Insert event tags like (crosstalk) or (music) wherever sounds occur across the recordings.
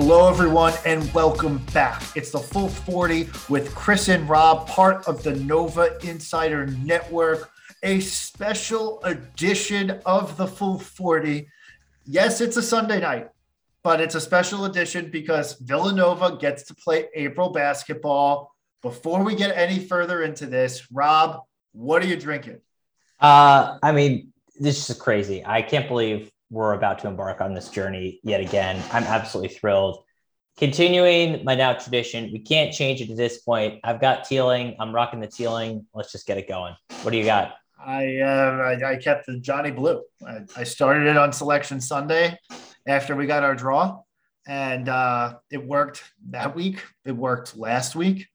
Hello, everyone, and welcome back. It's the Full 40 with Chris and Rob, part of the Nova Insider Network, a special edition of the Full 40. Yes, it's a Sunday night, but it's a special edition because Villanova gets to play April basketball. Before we get any further into this, Rob, what are you drinking? Uh, I mean, this is crazy. I can't believe we're about to embark on this journey yet again. I'm absolutely thrilled. Continuing my now tradition, we can't change it at this point. I've got Teeling. I'm rocking the Teeling. Let's just get it going. What do you got? I, uh, I I kept the Johnny Blue. I, I started it on Selection Sunday after we got our draw, and uh, it worked that week. It worked last week.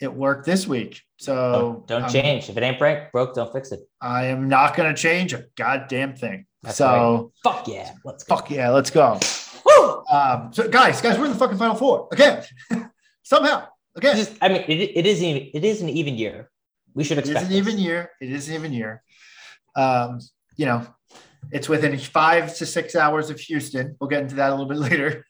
It worked this week. So Don't, don't I'm- change. If it ain't break, broke, don't fix it. I am not going to change a goddamn thing. That's so Fuck yeah. Let's go. fuck yeah, let's go. Woo! Um, so guys, guys, we're in the fucking final four again. (laughs) Somehow again. Just, I mean, it, it is even, it is an even year. We should It is expect an even year. It is an even year. Um, you know, it's within five to six hours of Houston. We'll get into that a little bit (laughs) later.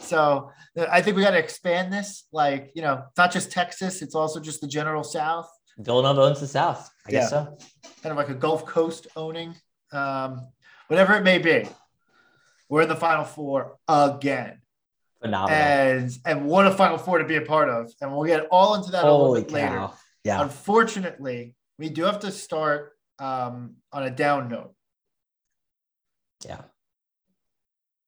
so I think we got to expand this. Like, you know, it's not just Texas, it's also just the general South, Villanova owns the South. I guess so. kind of like a Gulf Coast owning, um, whatever it may be. We're in the final four again. Phenomenal. And and what a final four to be a part of. And we'll get all into that a little Holy bit later. Yeah. Unfortunately, we do have to start um, on a down note. Yeah.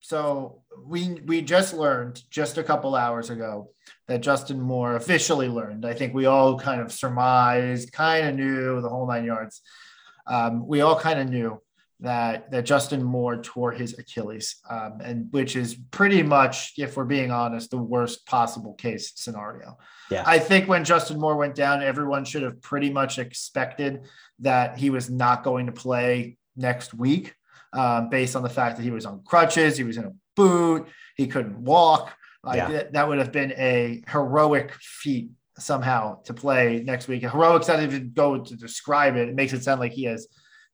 So we we just learned just a couple hours ago that Justin Moore officially learned. I think we all kind of surmised, kind of knew the whole nine yards. Um, we all kind of knew that that Justin Moore tore his Achilles, um, and which is pretty much, if we're being honest, the worst possible case scenario. Yeah. I think when Justin Moore went down, everyone should have pretty much expected that he was not going to play next week, um, based on the fact that he was on crutches, he was in a boot, he couldn't walk. Like Yeah. that, that would have been a heroic feat somehow to play next week. Heroic's not even go to describe it. It makes it sound like he has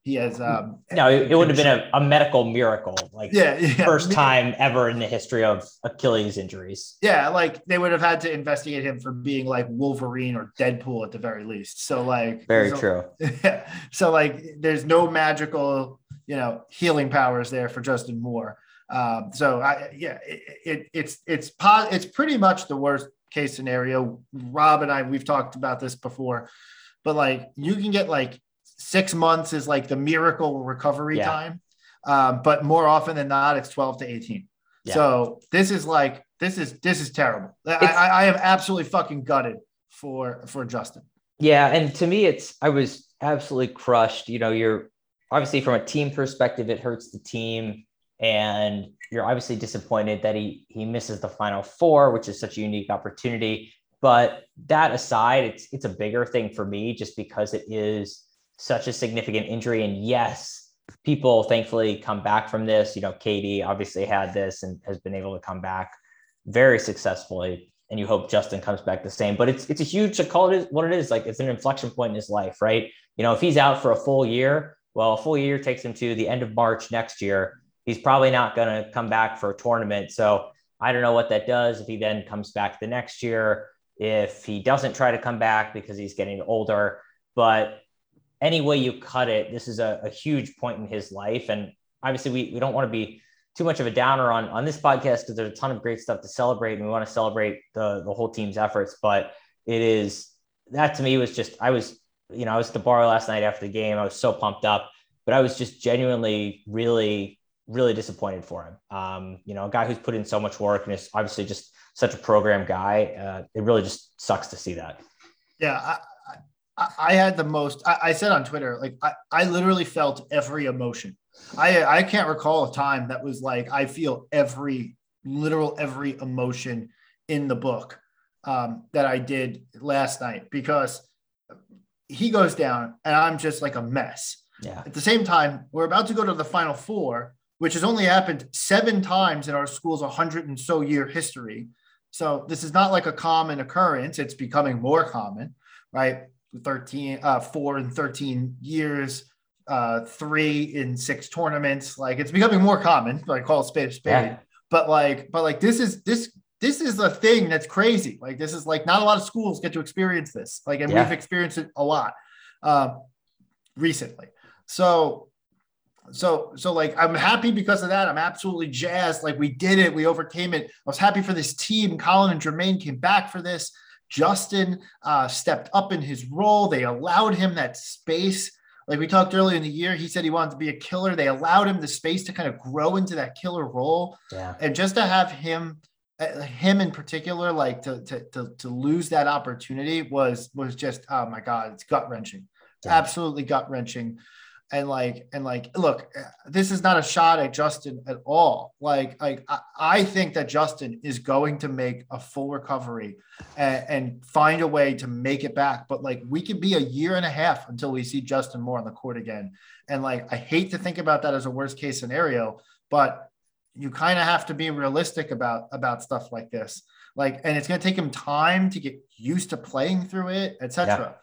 he has um No, it, it would have been a, a medical miracle. Like yeah, yeah first time ever in the history of Achilles injuries. Yeah, like they would have had to investigate him for being like Wolverine or Deadpool at the very least. So like Very so- true. Yeah. (laughs) So like there's no magical, you know, healing powers there for Justin Moore. Um, so I yeah, it, it it's it's po- it's pretty much the worst case scenario. Rob and I we've talked about this before, but like you can get like six months is like the miracle recovery Yeah. time. Um, but more often than not, it's 12 to 18. Yeah. So this is like this is this is terrible. I, I, I am absolutely fucking gutted for for Justin. Yeah, and to me, it's I was absolutely crushed. You know, you're obviously from a team perspective, it hurts the team, and you're obviously disappointed that he he misses the final four, which is such a unique opportunity. But that aside, it's it's a bigger thing for me just because it is such a significant injury. And yes, people thankfully come back from this. You know, Katie obviously had this and has been able to come back very successfully. And you hope Justin comes back the same. But it's it's a huge to call it what it is. Like it's an inflection point in his life, right? You know, if he's out for a full year, well, a full year takes him to the end of March next year. He's probably not going to come back for a tournament. So I don't know what that does if he then comes back the next year, if he doesn't try to come back because he's getting older. But any way you cut it, this is a, a huge point in his life. And obviously, we, we don't want to be too much of a downer on, on this podcast because there's a ton of great stuff to celebrate. And we want to celebrate the, the whole team's efforts. But it is that to me was just, I was, you know, I was at the bar last night after the game. I was so pumped up, but I was just genuinely really, really disappointed for him. Um, you know, a guy who's put in so much work and is obviously just such a program guy. Uh, it really just sucks to see that. Yeah, I, I, had the most. I, I said on Twitter, like I, I literally felt every emotion. I I can't recall a time that was like I feel every literal every emotion in the book um, that I did last night because he goes down and I'm just like a mess. Yeah. At the same time, we're about to go to the Final Four, which has only happened seven times in our school's 100 and so year history. So this is not like a common occurrence. It's becoming more common, right? 13, uh, four and 13 years, uh, three in six tournaments. Like it's becoming more common. Like call spade a spade. Yeah. But like, but like this is this this is a thing that's crazy. Like this is like not a lot of schools get to experience this. Like, and Yeah. we've experienced it a lot um, recently. So, so, so like I'm happy because of that. I'm absolutely jazzed. Like we did it. We overcame it. I was happy for this team. Colin and Jermaine came back for this. Justin uh, stepped up in his role. They allowed him that space. Like we talked earlier in the year, he said he wanted to be a killer. They allowed him the space to kind of grow into that killer role Yeah. and just to have him uh, him in particular like to, to to to lose that opportunity was was just oh my god it's gut wrenching Yeah. absolutely gut wrenching and like and like look this is not a shot at justin at all. Like like i, I think that justin is going to make a full recovery and, and find a way to make it back. But like we could be a year and a half until we see justin moore on the court again. And like i hate to think about that as a worst case scenario but you kind of have to be realistic about about stuff like this. Like and it's going to take him time to get used to playing through it etc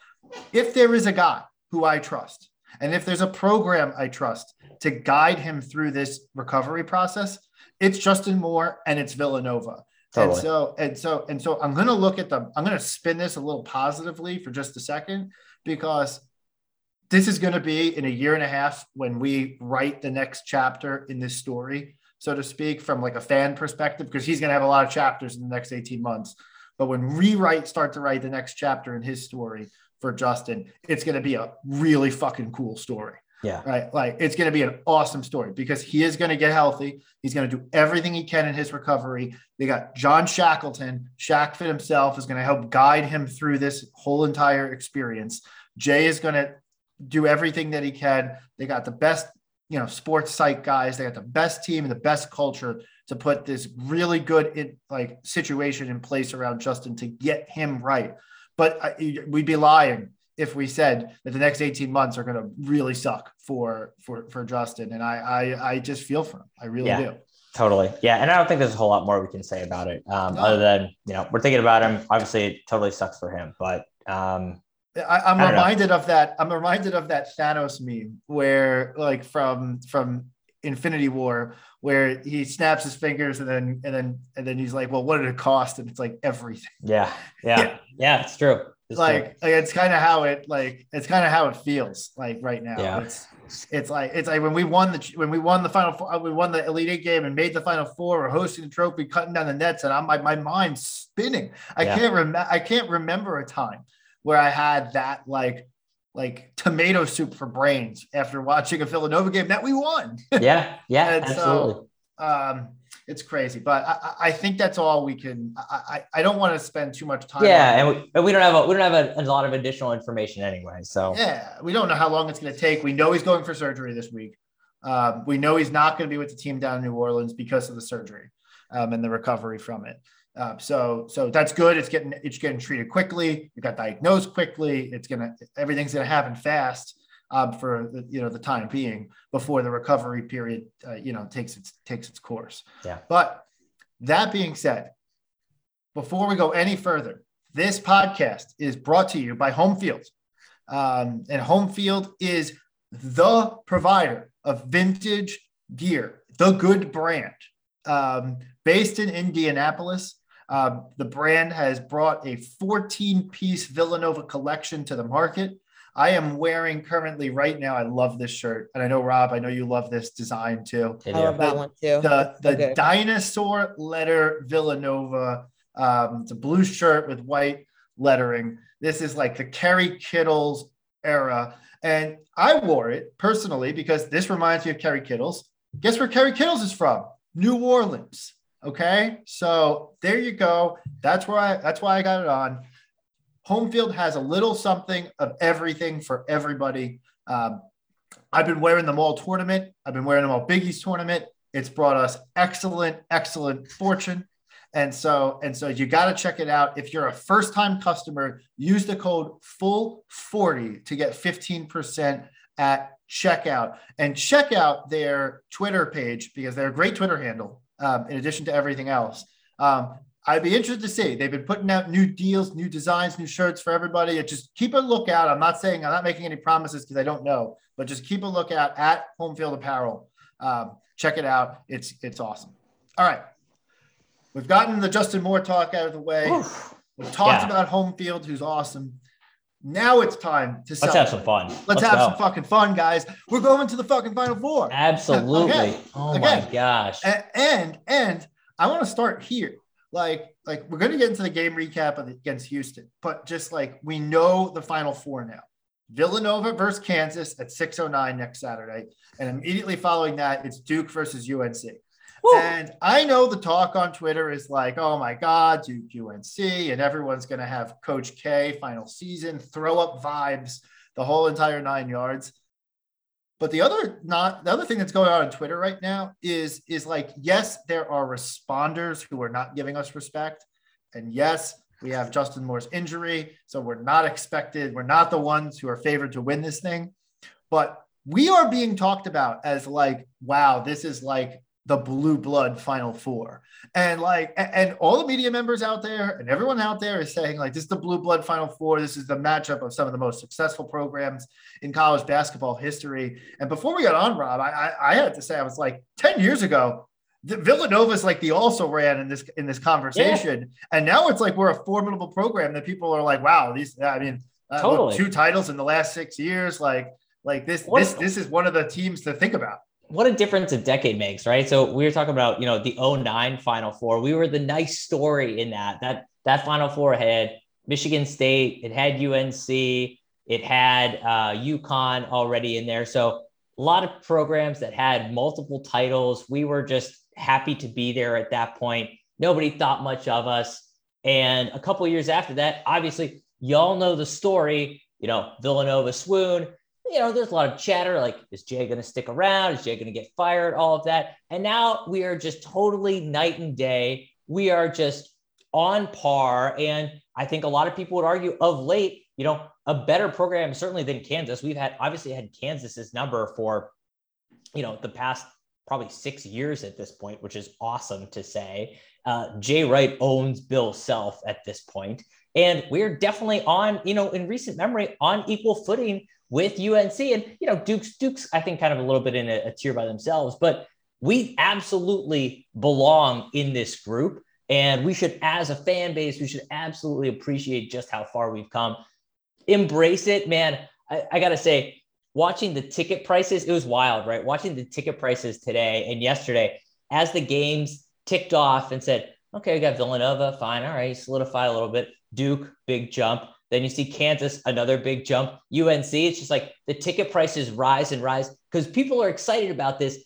if there is a guy who i trust and if there's a program i trust to guide him through this recovery process it's justin moore and it's villanova Totally. and so and so and so i'm going to look at the i'm going to spin this a little positively for just a second because this is going to be in a year and a half when we write the next chapter in this story so to speak, from like a fan perspective, because he's going to have a lot of chapters in the next 18 months. But when we write, start to write the next chapter in his story for Justin, it's going to be a really fucking cool story, Yeah. right? Like it's going to be an awesome story because he is going to get healthy. He's going to do everything he can in his recovery. They got John Shackleton, Shackfit himself is going to help guide him through this whole entire experience. Jay is going to do everything that he can. They got the best you know sports site guys they got the best team and the best culture to put this really good in, like situation in place around justin to get him right but I, we'd be lying if we said that the next 18 months are going to really suck for for for justin and i i, I just feel for him i really Yeah. do Totally. Yeah. And I don't think there's a whole lot more we can say about it. Um, No. other than, you know, we're thinking about him. Obviously it totally sucks for him, but um, I, I'm I don't know. reminded of that. I'm reminded of that Thanos meme where, like, from from Infinity War, where he snaps his fingers and then and then and then he's like, "Well, what did it cost?" And it's like everything. yeah, yeah, (laughs) Yeah. yeah, it's true. It's true. like, like it's kind of how it like it's kind of how it feels like right now. Yeah. It's it's like it's like when we won the when we won the final four, uh, we won the elite eight game and made the final four. We're hosting the trophy, cutting down the nets, and I'm my my mind's spinning. I Yeah. can't remember. I can't remember a time where I had that like like tomato soup for brains after watching a Villanova game that we won. yeah, yeah, (laughs) And so- absolutely. um, it's crazy, but I, I- think that's all we can. I, I, I don't want to spend too much time. yeah, on and we, and we don't have a we don't have a, a lot of additional information anyway. So Yeah, we don't know how long it's going to take. We know he's going for surgery this week. Um, we know he's not going to be with the team down in New Orleans because of the surgery um, and the recovery from it. Um, so, so that's good. It's getting it's getting treated quickly. It got diagnosed quickly. It's gonna everything's gonna happen fast um, for the, you know the time being before the recovery period uh, you know takes its takes its course. Yeah. But that being said, before we go any further, this podcast is brought to you by Home Field. Um, and Home Field is the provider of vintage gear, the good brand. Um, based in Indianapolis, um, the brand has brought a 14 piece Villanova collection to the market. I am wearing currently right now. I love this shirt. And I know, Rob, I know you love this design too I love that one too. the the Okay. dinosaur letter Villanova. Um, it's a blue shirt with white lettering. This is like the Kerry Kittles era, and I wore it personally because this reminds me of Kerry Kittles. Guess where Kerry Kittles is from? New Orleans. Okay, so there you go. That's where I. That's why I got it on. Home field has a little something of everything for everybody. Um, I've been wearing them all tournament. I've been wearing them all Biggie's tournament. It's brought us excellent, excellent fortune. And so, and so you got to check it out. If you're a first time customer, use the code full 40 to get 15% at checkout and check out their Twitter page because they're a great Twitter handle. Um, in addition to everything else, um, I'd be interested to see. They've been putting out new deals, new designs, new shirts for everybody. Just keep a lookout. I'm not saying I'm not making any promises because I don't know, but just keep a lookout at Home Field Apparel. Um, check it out. It's it's awesome. All right, we've gotten the Justin Moore talk out of the way. Oof. We've talked Yeah. about Home Field, who's awesome. Now it's time to Let's have some fun. Let's, have go. some fucking fun, guys. We're going to the fucking final four. (laughs) Absolutely. Again, oh my gosh. And and, and I want to start here. Like, like we're gonna get into the game recap the, against Houston, but just like we know the final four now. Villanova versus Kansas at 609 next Saturday. And immediately following that, it's Duke versus UNC. And I know the talk on Twitter is like, oh my God, Duke UNC, and everyone's going to have Coach K final season, throw up vibes, the whole entire nine yards. But the other not the other thing that's going on on Twitter right now is is like, yes, there are responders who are not giving us respect. And yes, we have Justin Moore's injury. So we're not expected, we're not the ones who are favored to win this thing. But we are being talked about as like, wow, this is like the blue blood final four. And like, and all the media members out there and everyone out there is saying, like, this is the blue blood final four. This is the matchup of some of the most successful programs in college basketball history. And before we got on, Rob, I, I, I had to say, I was like, 10 years ago, the Villanova's like the also ran in this in this conversation, and now it's like we're a formidable program that people are like, wow, these. I mean, uh, look, Totally. two titles in the last six years, like like this What- this this is one of the teams to think about. What a difference a decade makes, right? So we were talking about, you know, the 09 Final Four. We were the nice story in that. That that Final Four had Michigan State, it had UNC, it had uh, UConn already in there. So a lot of programs that had multiple titles. We were just happy to be there at that point. Nobody thought much of us. And a couple years after that, obviously, y'all know the story. You know, Villanova swoon you know, there's a lot of chatter like, is Jay going to stick around? Is Jay going to get fired? All of that. And now we are just totally night and day. We are just on par. And I think a lot of people would argue of late, you know, a better program certainly than Kansas. We've had obviously had Kansas's number for, you know, the past probably six years at this point, which is awesome to say. Uh, Jay Wright owns Bill Self at this point. And we're definitely on, you know, in recent memory, on equal footing with UNC. And, you know, Duke's, Duke's, I think, kind of a little bit in a, a tier by themselves, but we absolutely belong in this group. And we should, as a fan base, we should absolutely appreciate just how far we've come. Embrace it, man. I, I got to say, watching the ticket prices, it was wild, right? Watching the ticket prices today and yesterday as the games ticked off and said, okay, we got Villanova, fine. All right, solidify a little bit. Duke, big jump. Then you see Kansas, another big jump. UNC, it's just like the ticket prices rise and rise because people are excited about this.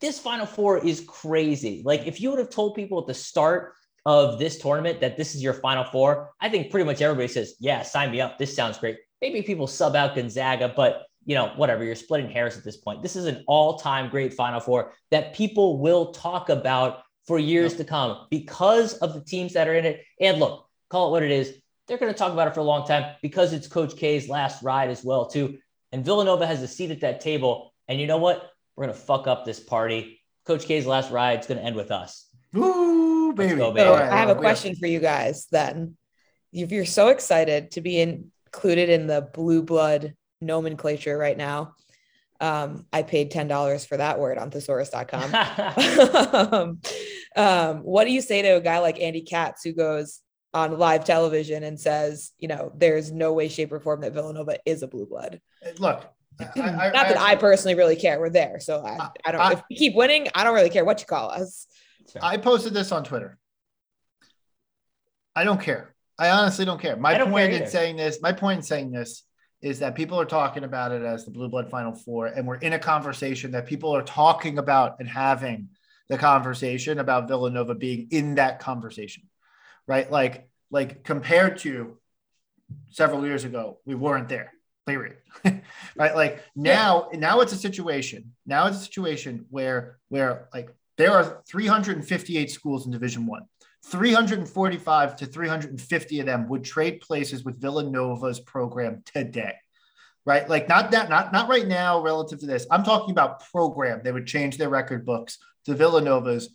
This Final Four is crazy. Like, if you would have told people at the start of this tournament that this is your Final Four, I think pretty much everybody says, yeah, sign me up. This sounds great. Maybe people sub out Gonzaga, but you know, whatever, you're splitting hairs at this point. This is an all time great Final Four that people will talk about for years Yep. to come because of the teams that are in it. And look, call it what it is. They're going to talk about it for a long time because it's Coach K's last ride as well, too. And Villanova has a seat at that table. And you know what? We're going to fuck up this party. Coach K's last ride is going to end with us. Ooh, baby. go, baby. So right, I have a question for you guys then. If you're so excited to be included in the blue blood nomenclature right now, um, I paid $10 for that word on thesaurus.com. um, (laughs) (laughs) um, what do you say to a guy like Andy Katz who goes on live television and says, you know, there's no way, shape, or form that Villanova is a blue blood? Look, I, I, Not that I personally really care. We're there. So I, I don't, I- if we keep winning, I don't really care what you call us. I posted this on Twitter. I don't care. I honestly don't care. My don't point care in saying this, my point in saying this is that people are talking about it as the Blue Blood Final Four, and we're in a conversation that people are talking about and having the conversation about Villanova being in that conversation, right? Like, like compared to several years ago, we weren't there. Period. (laughs) right? Like now, now it's a situation. Now it's a situation where where like there are 358 schools in Division One. 345 to 350 of them would trade places with Villanova's program today. right? Like not that, not not right now relative to this. I'm talking about program. They would change their record books to Villanova's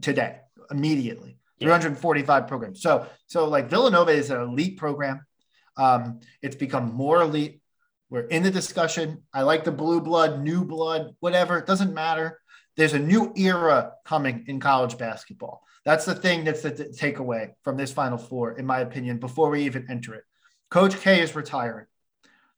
today, immediately. Yeah. 345 programs. So so like Villanova is an elite program. Um, it's become more elite. We're in the discussion. I like the blue blood, new blood, whatever. It doesn't matter. There's a new era coming in college basketball. That's the thing that's the takeaway from this Final Four, in my opinion, before we even enter it. Coach K is retiring.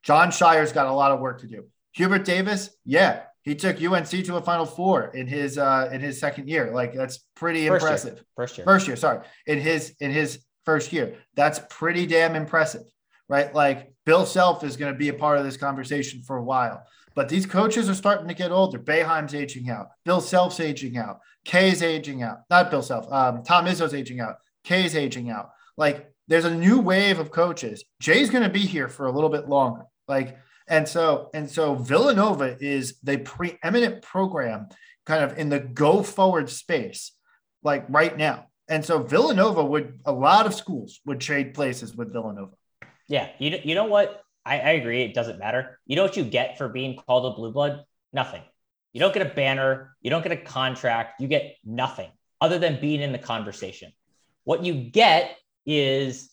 Jon Scheyer's got a lot of work to do. Hubert Davis, yeah, he took UNC to a Final Four in his uh, in his second year. Like that's pretty First year. impressive. First year. First year, sorry, in his in his first year. That's pretty damn impressive, right? Like Bill Self is going to be a part of this conversation for a while. But these coaches are starting to get older. Boeheim's aging out. Bill Self's aging out. Kay's aging out. Not Bill Self. Um, Tom Izzo's aging out. Kay's aging out. Like there's a new wave of coaches. Jay's going to be here for a little bit longer. Like and so and so Villanova is the preeminent program kind of in the go forward space like right now. And so Villanova would a lot of schools would trade places with Villanova. Yeah, you you know what? I, I agree. It doesn't matter. You know what you get for being called a blue blood? Nothing. You don't get a banner. You don't get a contract. You get nothing other than being in the conversation. What you get is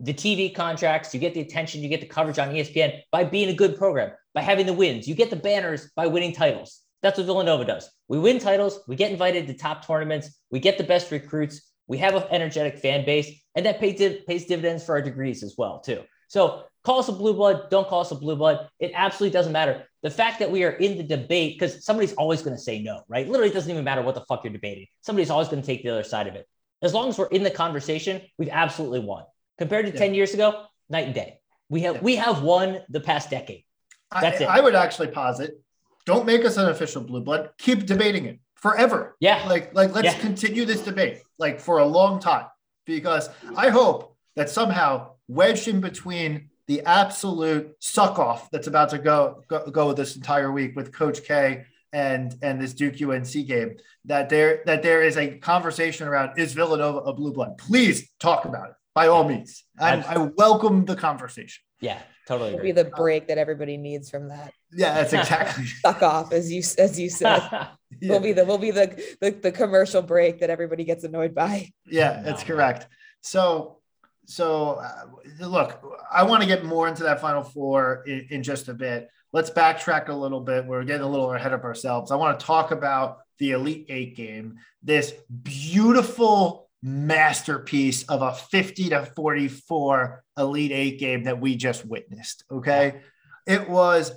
the TV contracts. You get the attention. You get the coverage on ESPN by being a good program, by having the wins. You get the banners by winning titles. That's what Villanova does. We win titles. We get invited to top tournaments. We get the best recruits. We have an energetic fan base, and that pays, pays dividends for our degrees as well, too. So call us a blue blood, don't call us a blue blood. It absolutely doesn't matter. The fact that we are in the debate, because somebody's always going to say no, right? Literally, it doesn't even matter what the fuck you're debating. Somebody's always going to take the other side of it. As long as we're in the conversation, we've absolutely won. Compared to Yeah. 10 years ago, night and day. We have Yeah. we have won the past decade. That's I, it. I would actually posit, don't make us an official blue blood. Keep debating it forever. Yeah. Like, like let's Yeah. continue this debate like for a long time. Because I hope that somehow wedged in between the absolute suck off that's about to go, go go this entire week with Coach K and and this Duke UNC game, that there that there is a conversation around is Villanova a blue blood? Please talk about it by all means. I, I welcome the conversation. Yeah, totally It'll be the break that everybody needs from that. Yeah, that's exactly. (laughs) Suck off, as you as you said. (laughs) We'll be the we'll be the, the the commercial break that everybody gets annoyed by. Yeah, that's No. correct. So, so uh, look, I want to get more into that Final Four in, in just a bit. Let's backtrack a little bit. We're getting a little ahead of ourselves. I want to talk about the Elite Eight game, this beautiful masterpiece of a 50 to 44 Elite Eight game that we just witnessed. Okay. It was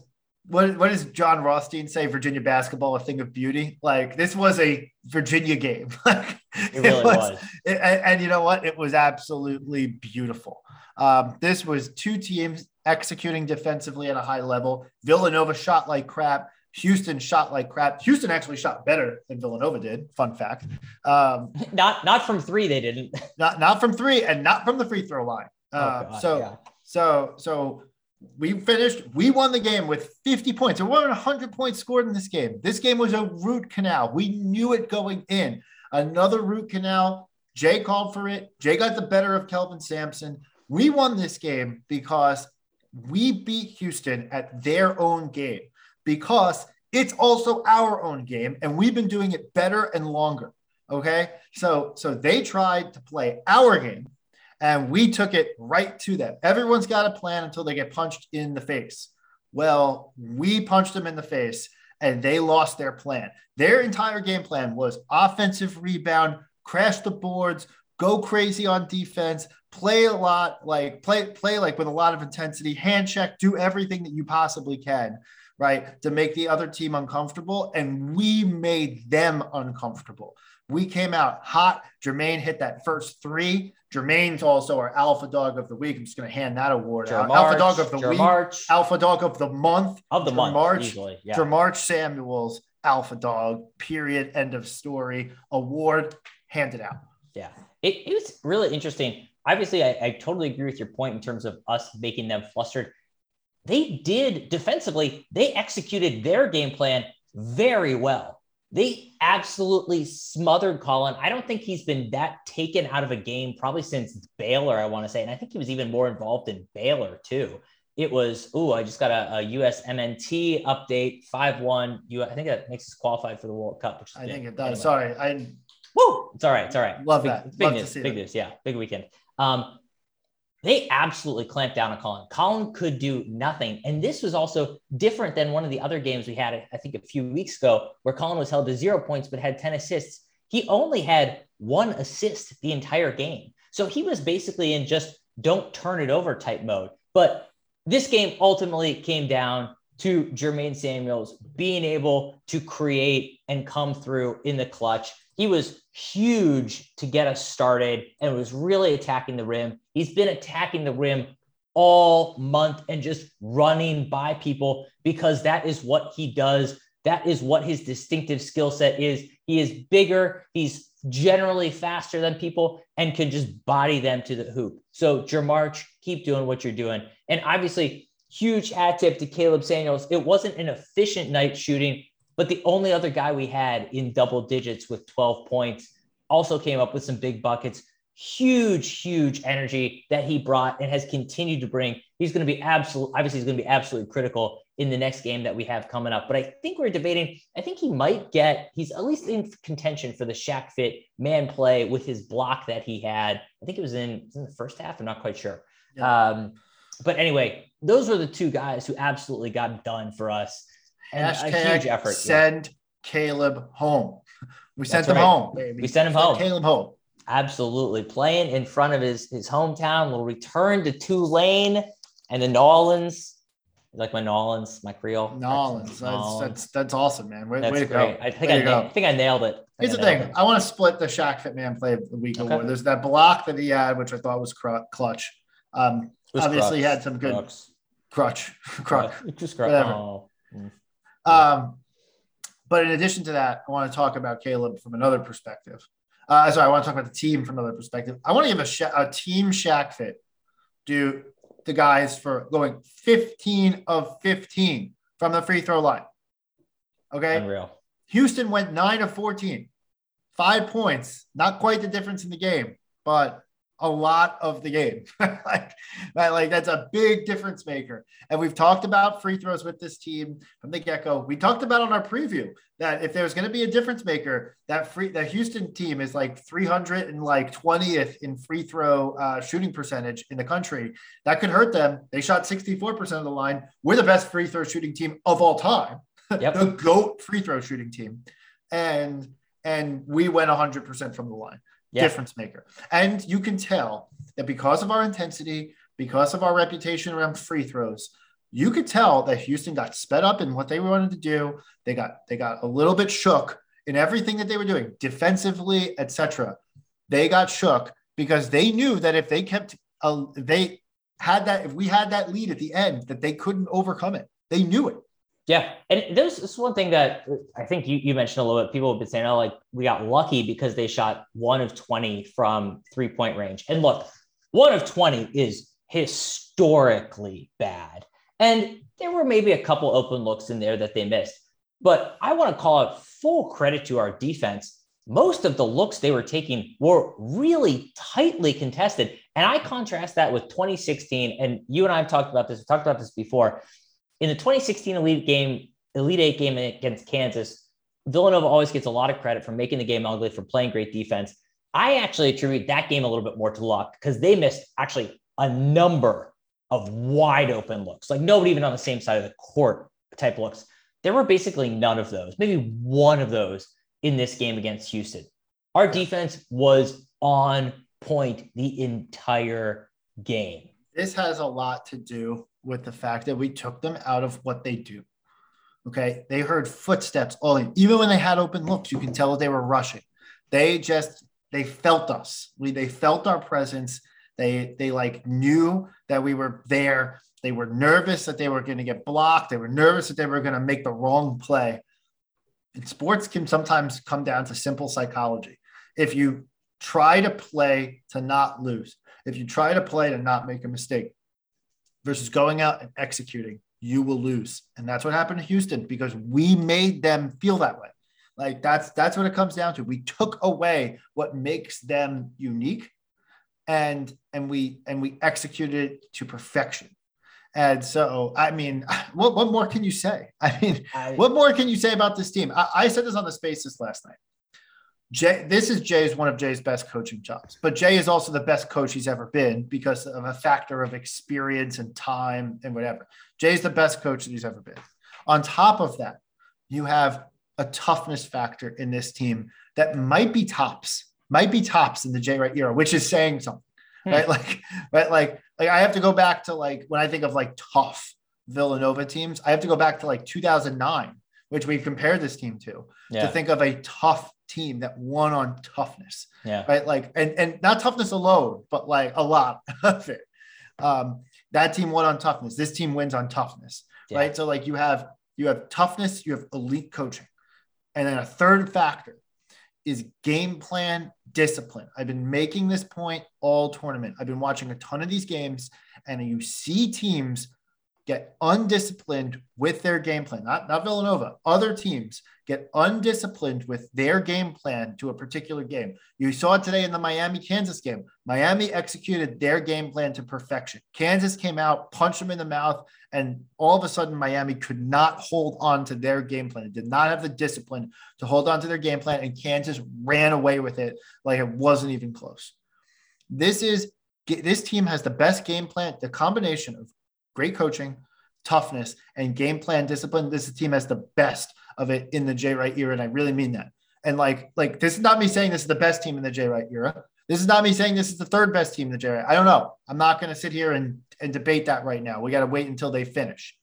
what, what does John Rothstein say? Virginia basketball, a thing of beauty. Like this was a Virginia game. (laughs) Like It really was. and, and you know what? It was absolutely beautiful. Um, this was two teams executing defensively at a high level. Villanova shot like crap. Houston shot like crap. Houston actually shot better than Villanova did. Fun fact. Um, (laughs) Not not from three, they didn't. not not from three and not from the free throw line. Oh, Uh, God, so yeah. so so we finished. We won the game with 50 points. There weren't 100 points scored in this game. This game was a root canal. We knew it going in. Another root canal. Jay called for it. Jay got the better of Kelvin Sampson. We won this game because we beat Houston at their own game because it's also our own game and we've been doing it better and longer. Okay. So so they tried to play our game and we took it right to them. Everyone's got a plan until they get punched in the face. Well, we punched them in the face and they lost their plan. Their entire game plan was offensive rebound, crash the boards, go crazy on defense, play a lot, like play play like with a lot of intensity, hand check, do everything that you possibly can, right, to make the other team uncomfortable and we made them uncomfortable. We came out hot. Jermaine hit that first three. Jermaine's also our alpha dog of the week. I'm just going to hand that award out. Alpha dog of the week, March alpha dog of the month, of the month, March, easily. Yeah. Dramarch Samuels, alpha dog, period, end of story. Award handed out. Yeah, it, it was really interesting. Obviously, I, I totally agree with your point in terms of us making them flustered. They did defensively, they executed their game plan very well. They absolutely smothered Colin. I don't think he's been that taken out of a game probably since Baylor, I want to say. And I think he was even more involved in Baylor too. it was, oh, I just got a, a USMNT update, 5 1. I think that makes us qualified for the World Cup. Which I big. think it does. Anyway. Sorry, I Woo! It's all right. It's all right. Love big, that. Big Love news. Big that. news. Yeah. Big weekend. Um, they absolutely clamped down on Colin. Colin could do nothing. And this was also different than one of the other games we had, I think, a few weeks ago, where Colin was held to zero points but had 10 assists. He only had one assist the entire game. So he was basically in just don't turn it over type mode. But this game ultimately came down to Jermaine Samuels being able to create and come through in the clutch. He was huge to get us started and was really attacking the rim. He's been attacking the rim all month and just running by people because that is what he does. That is what his distinctive skill set is. He is bigger, he's generally faster than people and can just body them to the hoop. So, Jermarch, keep doing what you're doing. And obviously, huge hat tip to Caleb Samuels. It wasn't an efficient night shooting, but the only other guy we had in double digits with 12 points also came up with some big buckets. Huge, huge energy that he brought and has continued to bring. He's going to be absolute. Obviously, he's going to be absolutely critical in the next game that we have coming up. But I think we're debating. I think he might get. He's at least in contention for the Shaq Fit man play with his block that he had. I think it was in, it was in the first half. I'm not quite sure. Yeah. Um, but anyway, those were the two guys who absolutely got done for us. And a huge effort. yeah. send Caleb home. We sent That's him right. home, baby. We sent him home. Caleb home. Absolutely. Playing in front of his, his hometown, will return to Tulane and the Nolans. Like my Nolans, my Creole. Nolans. That's, that's that's awesome, man. Way, That's way to great. go. I think I, na- go. I think I nailed it. Here's the think I nailed thing. it. I want to split the Shaq Fit Man play of the week Okay. award. There's that block that he had, which I thought was cru- clutch. Um, was obviously, he had some good Crux. crutch, (laughs) crutch. Uh, was Whatever. Oh. Um, but in addition to that, I want to talk about Caleb from another perspective. Uh, sorry, I want to talk about the team from another perspective. I want to give a, Sha- a team Shaq fit to the guys for going 15 of 15 from the free throw line. Okay. Unreal. Houston went 9 of 14, five points, not quite the difference in the game, but a lot of the game. (laughs) like, that- like that's a big difference maker. And we've talked about free throws with this team from the get-go. We talked about on our preview that if there's going to be a difference maker, that free that Houston team is like 300 and like 20th in free throw uh, shooting percentage in the country. That could hurt them. They shot 64% of the line. We're the best free throw shooting team of all time (laughs) Yep. the goat free throw shooting team, and and we went 100% from the line. Yeah. Difference maker, and you can tell that because of our intensity, because of our reputation around free throws, you could tell that Houston got sped up in what they wanted to do. They got they got a little bit shook in everything that they were doing, defensively, etc. They got shook because they knew that if they kept uh, they had that if we had that lead at the end that they couldn't overcome it. They knew it. Yeah. And this one thing that uh, I think you, you mentioned a little bit. People have been saying, oh, like we got lucky because they shot one of 20 from three point range. And look, one of 20 is historically bad. And there were maybe a couple open looks in there that they missed. But I want to call out full credit to our defense. Most of the looks they were taking were really tightly contested. And I contrast that with 2016. And you and I have talked about this, we talked about this before. In the 2016 Elite game, Elite Eight game against Kansas, Villanova always gets a lot of credit for making the game ugly, for playing great defense. I actually attribute that game a little bit more to luck because they missed actually a number of wide open looks, like nobody even on the same side of the court type looks. There were basically none of those, maybe one of those in this game against Houston. Our defense was on point the entire game. This has a lot to do with the fact that we took them out of what they do. Okay. They heard footsteps all in. Even when they had open looks, you can tell they were rushing. They just they felt us. We they felt our presence. They they like knew that we were there. They were nervous that they were going to get blocked. They were nervous that they were going to make the wrong play. And sports can sometimes come down to simple psychology. If you try to play to not lose, if you try to play to not make a mistake versus going out and executing, you will lose. And that's what happened to Houston because we made them feel that way. Like that's that's what it comes down to. We took away what makes them unique and and we and we executed it to perfection. And so, I mean, (laughs) what, what more can you say? I mean, I- what more can you say about this team? I, I said this on the spaces last night. Jay, this is Jay's one of Jay's best coaching jobs, but Jay is also the best coach he's ever been because of a factor of experience and time and whatever. Jay's the best coach that he's ever been. On top of that, you have a toughness factor in this team that might be tops, might be tops in the Jay Wright era, which is saying something, Hmm. right? Like, right, like, like I have to go back to like when I think of like tough Villanova teams, I have to go back to like 2009, which we've compared this team to, to think of a tough team that won on toughness, yeah, right? Like, and and not toughness alone, but like a lot (laughs) of it. Um, that team won on toughness. This team wins on toughness, Yeah. right? So like you have you have toughness, you have elite coaching, and then a third factor is game plan discipline. I've been making this point all tournament. I've been watching a ton of these games, and you see teams get undisciplined with their game plan. Not not Villanova. Other teams get undisciplined with their game plan to a particular game. You saw it today in the Miami Kansas game. Miami executed their game plan to perfection. Kansas came out, punched them in the mouth, and all of a sudden Miami could not hold on to their game plan. It did not have the discipline to hold on to their game plan, and Kansas ran away with it like it wasn't even close. This is this team has the best game plan, the combination of great coaching, toughness, and game plan discipline. This team has the best of it in the Jay Wright era, and I really mean that. And like, like this is not me saying this is the best team in the Jay Wright era. This is not me saying this is the third best team in the Jay Wright. I don't know. I'm not going to sit here and, and debate that right now. We got to wait until they finish.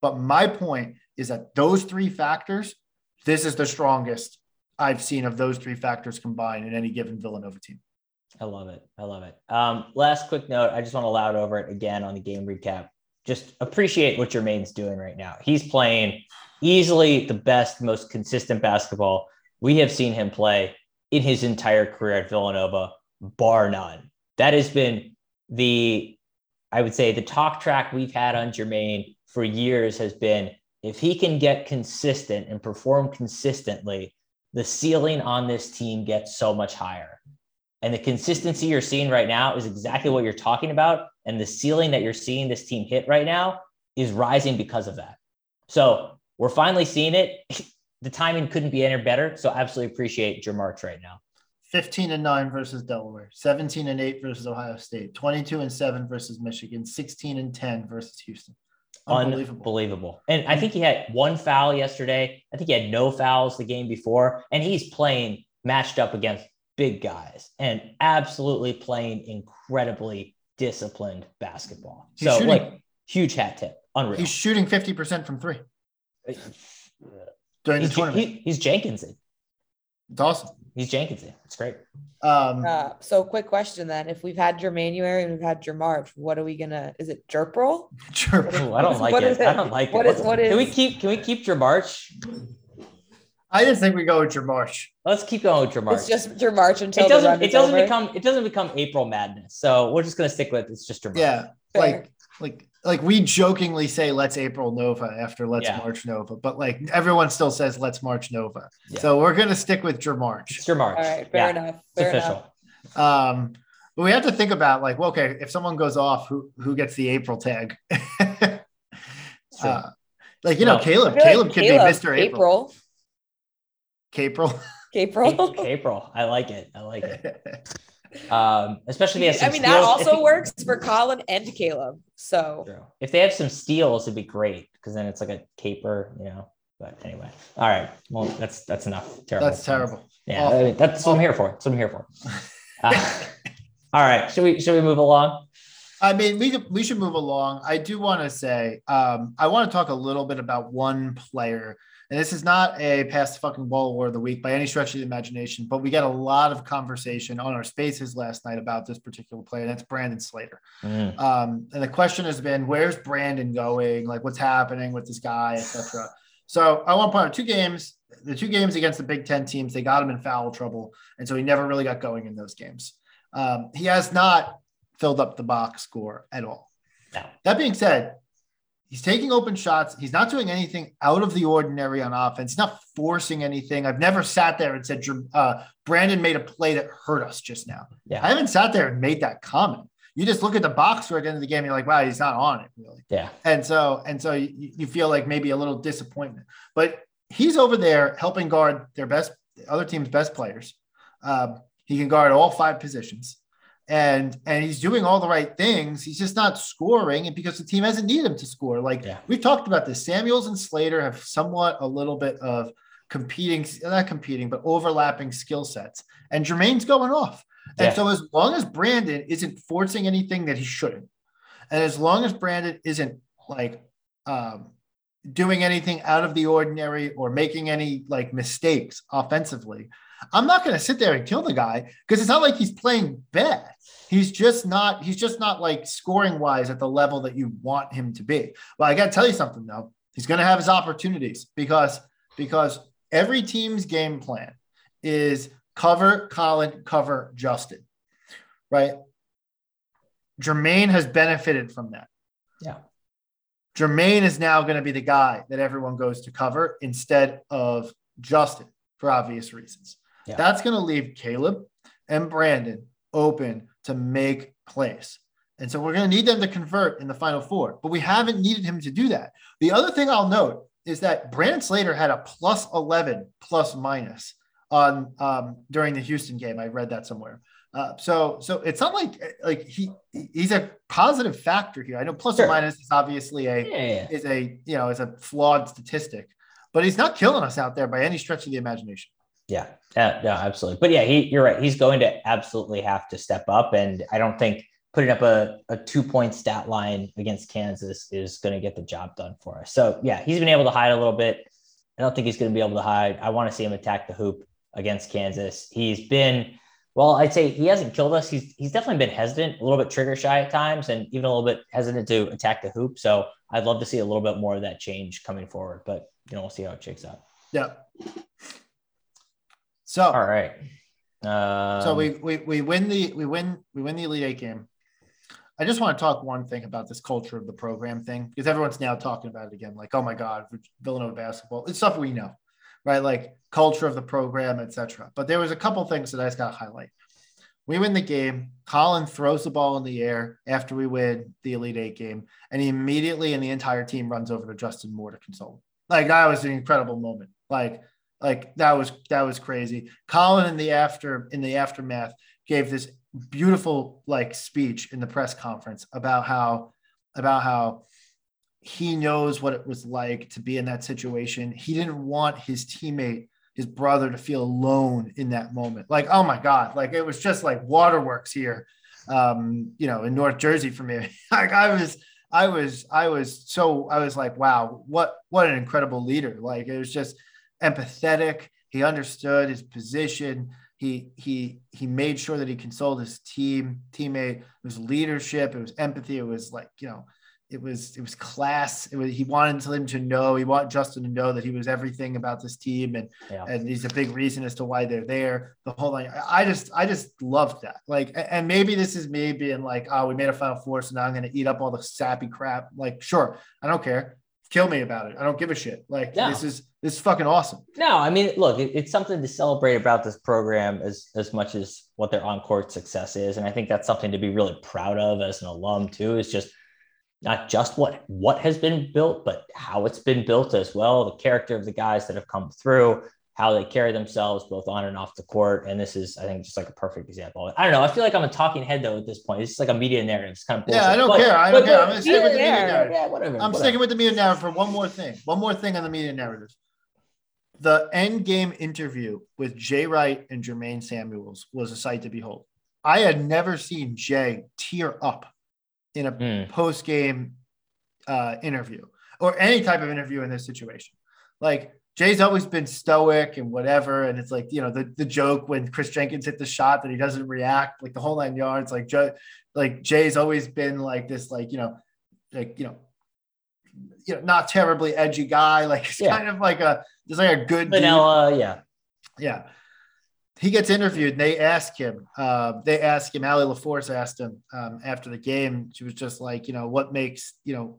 But my point is that those three factors, this is the strongest I've seen of those three factors combined in any given Villanova team. I love it. I love it. Um, last quick note. I just want to loud over it again on the game recap. Just appreciate what Jermaine's doing right now. He's playing easily the best, most consistent basketball we have seen him play in his entire career at Villanova, bar none. That has been the, I would say, the talk track we've had on Jermaine for years has been if he can get consistent and perform consistently, the ceiling on this team gets so much higher. And the consistency you're seeing right now is exactly what you're talking about. And the ceiling that you're seeing this team hit right now is rising because of that. So we're finally seeing it. (laughs) The timing couldn't be any better. So absolutely appreciate Jermarch right now. 15 and 9 versus Delaware, 17 and 8 versus Ohio State, 22 and 7 versus Michigan, 16 and 10 versus Houston. Unbelievable. Unbelievable. And I think he had one foul yesterday. I think he had no fouls the game before. And he's playing matched up against big guys and absolutely playing incredibly disciplined basketball. He's so shooting- like huge hat tip. Unreal. He's shooting 50% from three during the He's, tournament. he- he's Jenkinson. it's awesome. He's Jenkinson. It's great. Um, Uh, so quick question then. If we've had Jermanuary and we've had Jermarch, what are we gonna is it jerk roll? sure. Ooh, I don't like What it. is I don't like What it. is- what Can we keep can we keep Jermarch? I just think we go with Jermarch. Let's keep going with Jermarch. It's just Jermarch until it doesn't run it is doesn't over. become it doesn't become April madness. So we're just gonna stick with it's just Jermarch. Yeah. Fair. Like, like, like we jokingly say, let's April Nova after let's Yeah. March Nova, but like everyone still says, let's March Nova. Yeah. So we're going to stick with Jermarch. It's Jermarch. All right, fair yeah, enough. It's official. enough. Um, but we have to think about like, well, okay, if someone goes off, who who gets the April tag? (laughs) Uh, like you know, Well, I Caleb, feel Caleb like could Caleb, be Mr. April. April. April. April. April. I like it. I like it. (laughs) Um, especially if they I have mean, some that steals. If also works for Colin and Caleb. So True. If they have some steals, it'd be great because then it's like a caper, you know. But anyway, all right. Well, that's that's enough. Terrible. That's terrible. Yeah, Awful. I mean, that's what I'm here for. That's what I'm here for. (laughs) Uh, all right. Should we should we move along? I mean, we could, we should move along. I do want to say, um, I want to talk a little bit about one player, and this is not a pass the fucking ball award of the week by any stretch of the imagination, but we got a lot of conversation on our spaces last night about this particular player. That's Brandon Slater. Mm, Um, and the question has been, where's Brandon going? Like, what's happening with this guy, etc. So I want to point out two games. The two games against the Big Ten teams, they got him in foul trouble, and so he never really got going in those games. Um, he has not filled up the box score at all. No. That being said, he's taking open shots. He's not doing anything out of the ordinary on offense. He's not forcing anything. I've never sat there and said, uh, Brandon made a play that hurt us just now. Yeah. I haven't sat there and made that comment. you just look at the box score at the end of the game, you're like, wow, he's not on it really. Yeah. And so, and so you, you feel like maybe a little disappointment, but he's over there helping guard their best, other team's best players. Um, he can guard all five positions and and he's doing all the right things. He's just not scoring, and because the team hasn't needed him to score. Like Yeah. we've talked about this, Samuels and Slater have somewhat a little bit of competing, not competing, but overlapping skill sets, and Jermaine's going off. And so as long as Brandon isn't forcing anything that he shouldn't, and as long as Brandon isn't like um, doing anything out of the ordinary or making any like mistakes offensively, I'm not going to sit there and kill the guy because it's not like he's playing bad. He's just not. He's just not like scoring wise at the level that you want him to be. Well, I got to tell you something though. He's going to have his opportunities because because every team's game plan is cover Colin, cover Justin, right? Jermaine has benefited from that. Yeah. Jermaine is now going to be the guy that everyone goes to cover instead of Justin for obvious reasons. Yeah. That's going to leave Caleb and Brandon open to make plays. And so we're going to need them to convert in the final four, but we haven't needed him to do that. The other thing I'll note is that Brandon Slater had a plus 11 plus minus on um, during the Houston game. I read that somewhere. Uh, so so it's not like like he he's a positive factor here. I know plus Sure. or minus is obviously a Yeah. is a you know is a flawed statistic, but he's not killing us out there by any stretch of the imagination. Yeah, yeah, yeah, absolutely. But yeah, he, you're right. He's going to absolutely have to step up, and I don't think putting up a, a two point stat line against Kansas is going to get the job done for us. So yeah, he's been able to hide a little bit. I don't think he's going to be able to hide. I want to see him attack the hoop against Kansas. He's been well, I'd say he hasn't killed us. He's he's definitely been hesitant, a little bit trigger shy at times, and even a little bit hesitant to attack the hoop. So I'd love to see a little bit more of that change coming forward. But you know, we'll see how it shakes out. Yeah. So All right. Um, so we, we we win the we win we win the Elite Eight game. I just want to talk one thing about this culture of the program thing because everyone's now talking about it again. Like, oh my God, Villanova basketball. It's stuff we know, right? Like culture of the program, etc. But there was a couple things that I just got to highlight. We win the game. Colin throws the ball in the air after we win the Elite Eight game, and he immediately and the entire team runs over to Justin Moore to console. Like that was an incredible moment. Like, like that was that was crazy. Colin in the after in the aftermath gave this beautiful like speech in the press conference about how about how he knows what it was like to be in that situation. He didn't want his teammate, his brother, to feel alone in that moment. Like, oh my God, like it was just like waterworks here, um, you know, in North Jersey for me. (laughs) like I was, I was, I was so, I was like, wow, what, what an incredible leader. Like it was just empathetic. He understood his position. He, he, he made sure that he consoled his team, teammate. It was leadership. It was empathy. It was like, you know, it was it was class. It was he wanted him to know he wanted Justin to know that he was everything about this team and Yeah. and he's a big reason as to why they're there. The whole thing. I just I just loved that. Like and maybe this is me being like, oh, we made a final four, so now I'm gonna eat up all the sappy crap. Like, sure, I don't care. Kill me about it. I don't give a shit. Like No. this is this is fucking awesome. No, I mean, look, it, it's something to celebrate about this program as as much as what their on court success is, and I think that's something to be really proud of as an alum too. Is just not just what what has been built, but how it's been built as well. The character of the guys that have come through, how they carry themselves both on and off the court, and this is, I think, just like a perfect example. I don't know. I feel like I'm a talking head though at this point. It's just like a media narrative. It's kind of Yeah, I don't bullshit. care. I don't care. but- I'm gonna stick with the media narrative. Yeah, whatever. I'm whatever. sticking with the media narrative for one more thing. One more thing on the media narrative. The end game interview with Jay Wright and Jermaine Samuels was a sight to behold. I had never seen Jay tear up in a Hmm. post game uh, interview or any type of interview in this situation. Like Jay's always been stoic and whatever, and it's like you know the the joke when Chris Jenkins hit the shot that he doesn't react, like the whole nine yards. Like Joe, like Jay's always been like this, like you know, like you know, you know, not terribly edgy guy. Like he's Yeah. kind of like a just like a good dude. Vanilla, yeah. Yeah. He gets interviewed and they ask him, uh, they ask him, Allie LaForce asked him um, after the game. She was just like, you know, what makes, you know,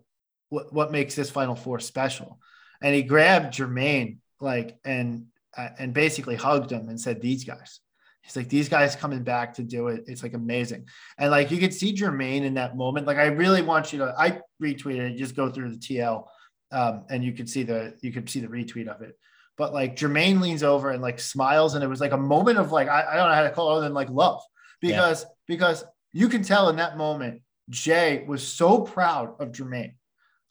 what, what makes this final four special? And he grabbed Jermaine like, and, uh, and basically hugged him and said, these guys, He's like, these guys coming back to do it. It's like amazing. And like you could see Jermaine in that moment. Like I really want you to, I retweeted it, just go through the TL um, and you could see the, you could see the retweet of it. But like Jermaine leans over and like smiles. And it was like a moment of like, I, I don't know how to call it other than like love because, yeah. because you can tell in that moment, Jay was so proud of Jermaine,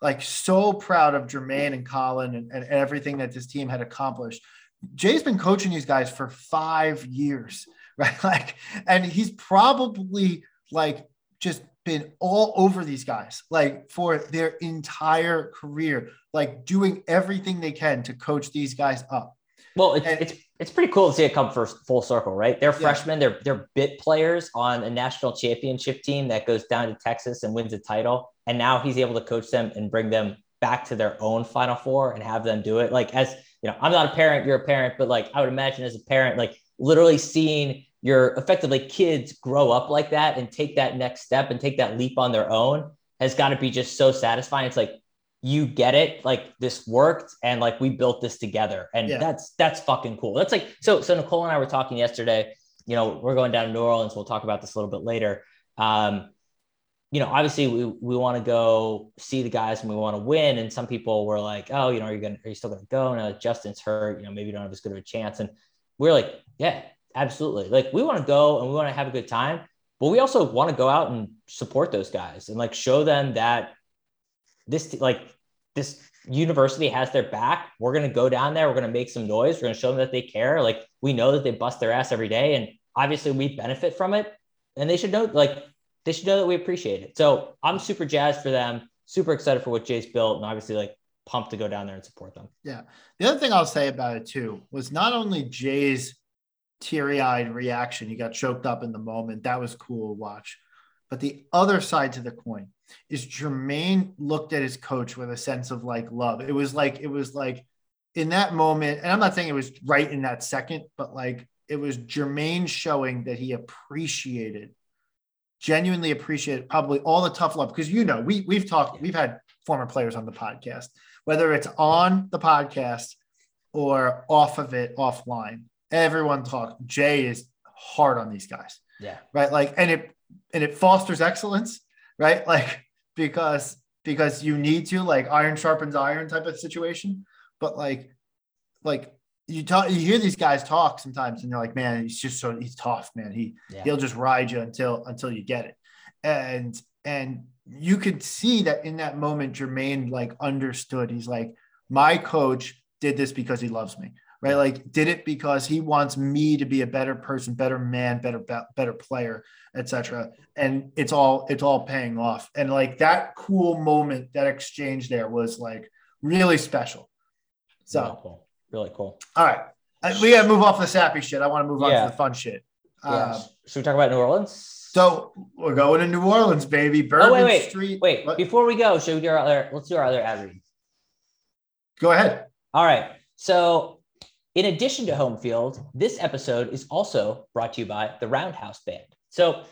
like so proud of Jermaine and Colin and, and everything that this team had accomplished Jay's been coaching these guys for five years, (laughs) right? Like, and he's probably like just been all over these guys, like for their entire career, like doing everything they can to coach these guys up. Well, it's, and, it's it's pretty cool to see it come first full circle, right? They're freshmen, they're they're bit players on a national championship team that goes down to Texas and wins a title, and now he's able to coach them and bring them back to their own Final Four and have them do it. Like as you know, I'm not a parent, you're a parent, but like I would imagine as a parent, like literally seeing your effectively kids grow up like that and take that next step and take that leap on their own has got to be just so satisfying. It's like you get it, like this worked, and like we built this together, and yeah. that's that's fucking cool. That's like so. So Nicole and I were talking yesterday. You know, we're going down to New Orleans. We'll talk about this a little bit later. Um, you know, obviously we, we want to go see the guys and we want to win. And some people were like, oh, you know, are you to, are you still going to go? Now Justin's hurt, you know, maybe you don't have as good of a chance. And we're like, yeah, absolutely. Like we want to go and we want to have a good time, but we also want to go out and support those guys and like show them that this, like this university has their back. We're going to go down there. We're going to make some noise. We're going to show them that they care. Like we know that they bust their ass every day and obviously we benefit from it and they should know like they should know that we appreciate it. So I'm super jazzed for them, super excited for what Jay's built, and obviously like pumped to go down there and support them. Yeah. The other thing I'll say about it too was not only Jay's teary-eyed reaction, he got choked up in the moment. That was cool to watch. But the other side to the coin is Jermaine looked at his coach with a sense of like love. It was like, it was like in that moment, and I'm not saying it was right in that second, but like it was Jermaine showing that he appreciated genuinely appreciate probably all the tough love because you know we we've talked we've had former players on the podcast whether it's on the podcast or off of it offline everyone talk jay is hard on these guys. Yeah. Right? Like and it and it fosters excellence right? (laughs) Like because because you need to like iron sharpens iron type of situation. But like like you talk you hear these guys talk sometimes and you're like man he's just so he's tough man. He yeah. he'll just ride you until until you get it. And and you could see that in that moment jermaine like understood. He's like my coach did this because he loves me right like did it because he wants me to be a better person better man better better player etc and it's all it's all paying off and like that cool moment that exchange there was like really special so really cool. All right. We got to move off the sappy shit. I want to move on to the fun shit. Yeah. Uh, Should we talk about New Orleans? So we're going to New Orleans, baby. Bourbon oh, wait, wait, Street. Wait, what? before we go, should we do our other? Let's do our other ad read. Go ahead. All right. So, in addition to Home Field, this episode is also brought to you by the Roundhouse Band. So,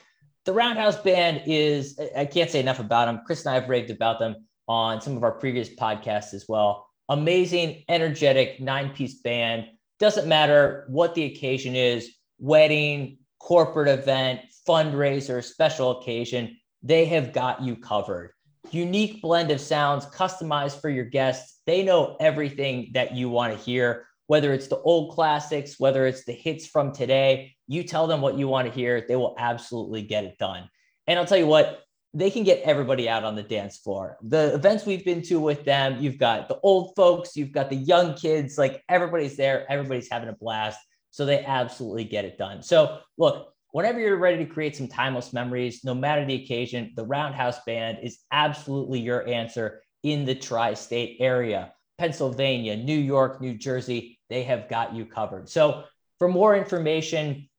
the Roundhouse Band is, I can't say enough about them. Chris and I have raved about them on some of our previous podcasts as well amazing, energetic nine piece band. Doesn't matter what the occasion is wedding, corporate event, fundraiser, special occasion they have got you covered. Unique blend of sounds customized for your guests. They know everything that you want to hear, whether it's the old classics, whether it's the hits from today. You tell them what you want to hear, they will absolutely get it done. And I'll tell you what, they can get everybody out on the dance floor. The events we've been to with them, you've got the old folks, you've got the young kids, like everybody's there, everybody's having a blast. So they absolutely get it done. So look, whenever you're ready to create some timeless memories, no matter the occasion, the Roundhouse Band is absolutely your answer in the tri state area. Pennsylvania, New York, New Jersey, they have got you covered. So for more information,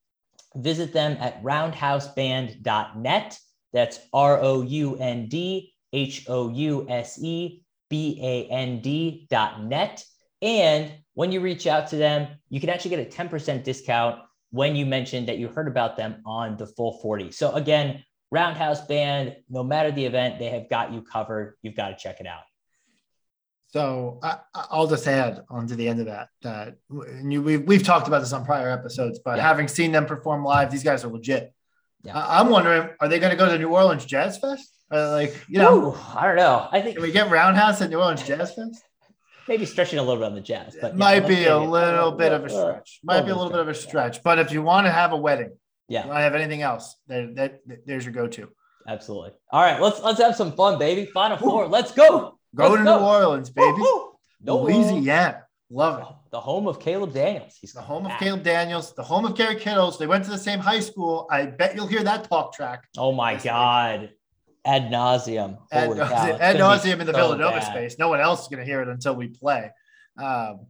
visit them at roundhouseband.net. That's R O U N D H O U S E B A N D dot net. And when you reach out to them, you can actually get a 10% discount when you mention that you heard about them on the full 40. So again, Roundhouse Band, no matter the event, they have got you covered. You've got to check it out. So I, I'll just add on to the end of that that and you, we've we've talked about this on prior episodes, but Yeah. having seen them perform live, these guys are legit. Yeah. I, I'm wondering, are they going to go to New Orleans Jazz Fest? Uh, like you know, Ooh, I don't know. I think can we get Roundhouse at New Orleans Jazz Fest? maybe stretching a little bit on the Jazz, but yeah, might be a it. little bit of a Uh, stretch. Might be a little bit of a stretch. But if you want to have a wedding, Yeah. you have anything else, that, that, there's your go-to. Absolutely. All right, let's let's have some fun, baby. Final four. Let's go. Go Let's to go. New Orleans, baby. Woo-hoo. No Louisiana. Love it. The home of Caleb Daniels. He's The home of. Caleb Daniels, the home of Kerry Kittles. They went to the same high school. I bet you'll hear that talk track. Oh my This week. God. Ad nauseum. Ad, Holy ad nauseum in the so Villanova bad. space. No one else is going to hear it until we play. Um,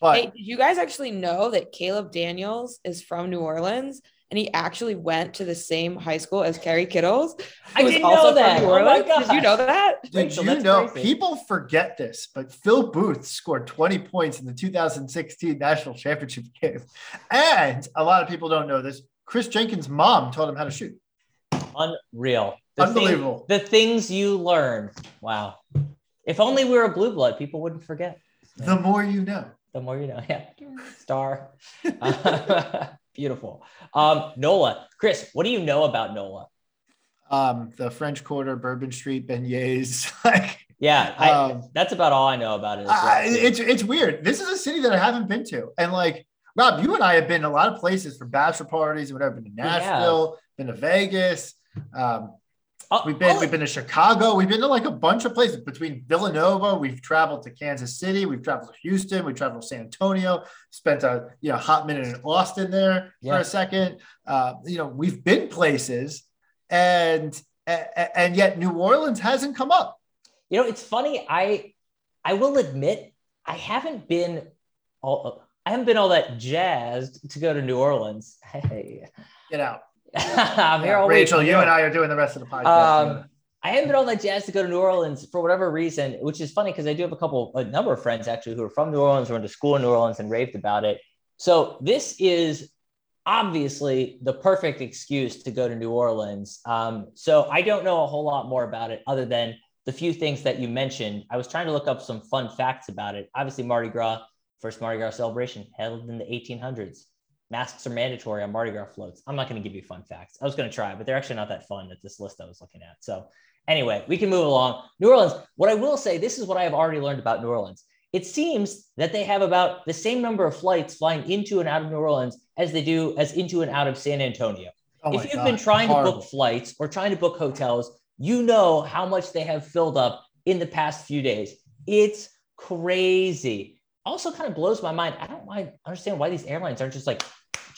but Hey, did you guys actually know that Caleb Daniels is from New Orleans and he actually went to the same high school as Kerry Kittles? I was didn't also know from that. New Oh my Orleans? Did you know that? Did Rachel, you know crazy. people forget this, but Phil Booth scored 20 points in the 2016 national championship (laughs) game. And a lot of people don't know this. Chris Jenkins' mom taught him how to shoot. Unreal. The thing- Unbelievable. the things you learn. Wow. If only we were a blue blood, people wouldn't forget. The more you know. The more you know. Yeah. (laughs) Star. (laughs) Beautiful. Um, Nola. Chris, what do you know about Nola? Um, the French Quarter, Bourbon Street, beignets. (laughs) like, Yeah, I, Um, that's about all I know about it. well, I, it's it's weird. This is a city that I haven't been to, and like Rob, you and I have been a lot of places for bachelor parties and whatever. Been to. Nashville, been to Vegas. Um, I'll- we've been I'll- we've been to Chicago. We've been to like a bunch of places between Villanova. We've traveled to Kansas City. We've traveled to Houston. We traveled to San Antonio. Spent a you know hot minute in Austin there Yeah. for a second. Uh, you know we've been places, and a- and yet New Orleans hasn't come up. You know, it's funny. I I will admit I haven't been all I haven't been all that jazzed to go to New Orleans. (laughs) Hey, Get out. I'm here all. Rachel, I'm you and I are doing the rest of the podcast. Um, I haven't been all that Jazz to go to New Orleans for whatever reason, which is funny because I do have a couple, a number of friends actually who are from New Orleans, went to school in New Orleans and raved about it. So this is obviously the perfect excuse to go to New Orleans. Um, so I don't know a whole lot more about it other than the few things that you mentioned. I was trying to look up some fun facts about it. Obviously, Mardi Gras, first Mardi Gras celebration held in the 1800s. Masks are mandatory on Mardi Gras floats. I'm not going to give you fun facts. I was going to try, but they're actually not that fun at this list I was looking at. So, anyway, we can move along. New Orleans, what I will say, this is what I have already learned about New Orleans. It seems that they have about the same number of flights flying into and out of New Orleans as they do as into and out of San Antonio. Oh if you've God, been trying to book flights or trying to book hotels, you know how much they have filled up in the past few days. It's crazy. Also, kind of blows my mind. I don't mind understand why these airlines aren't just like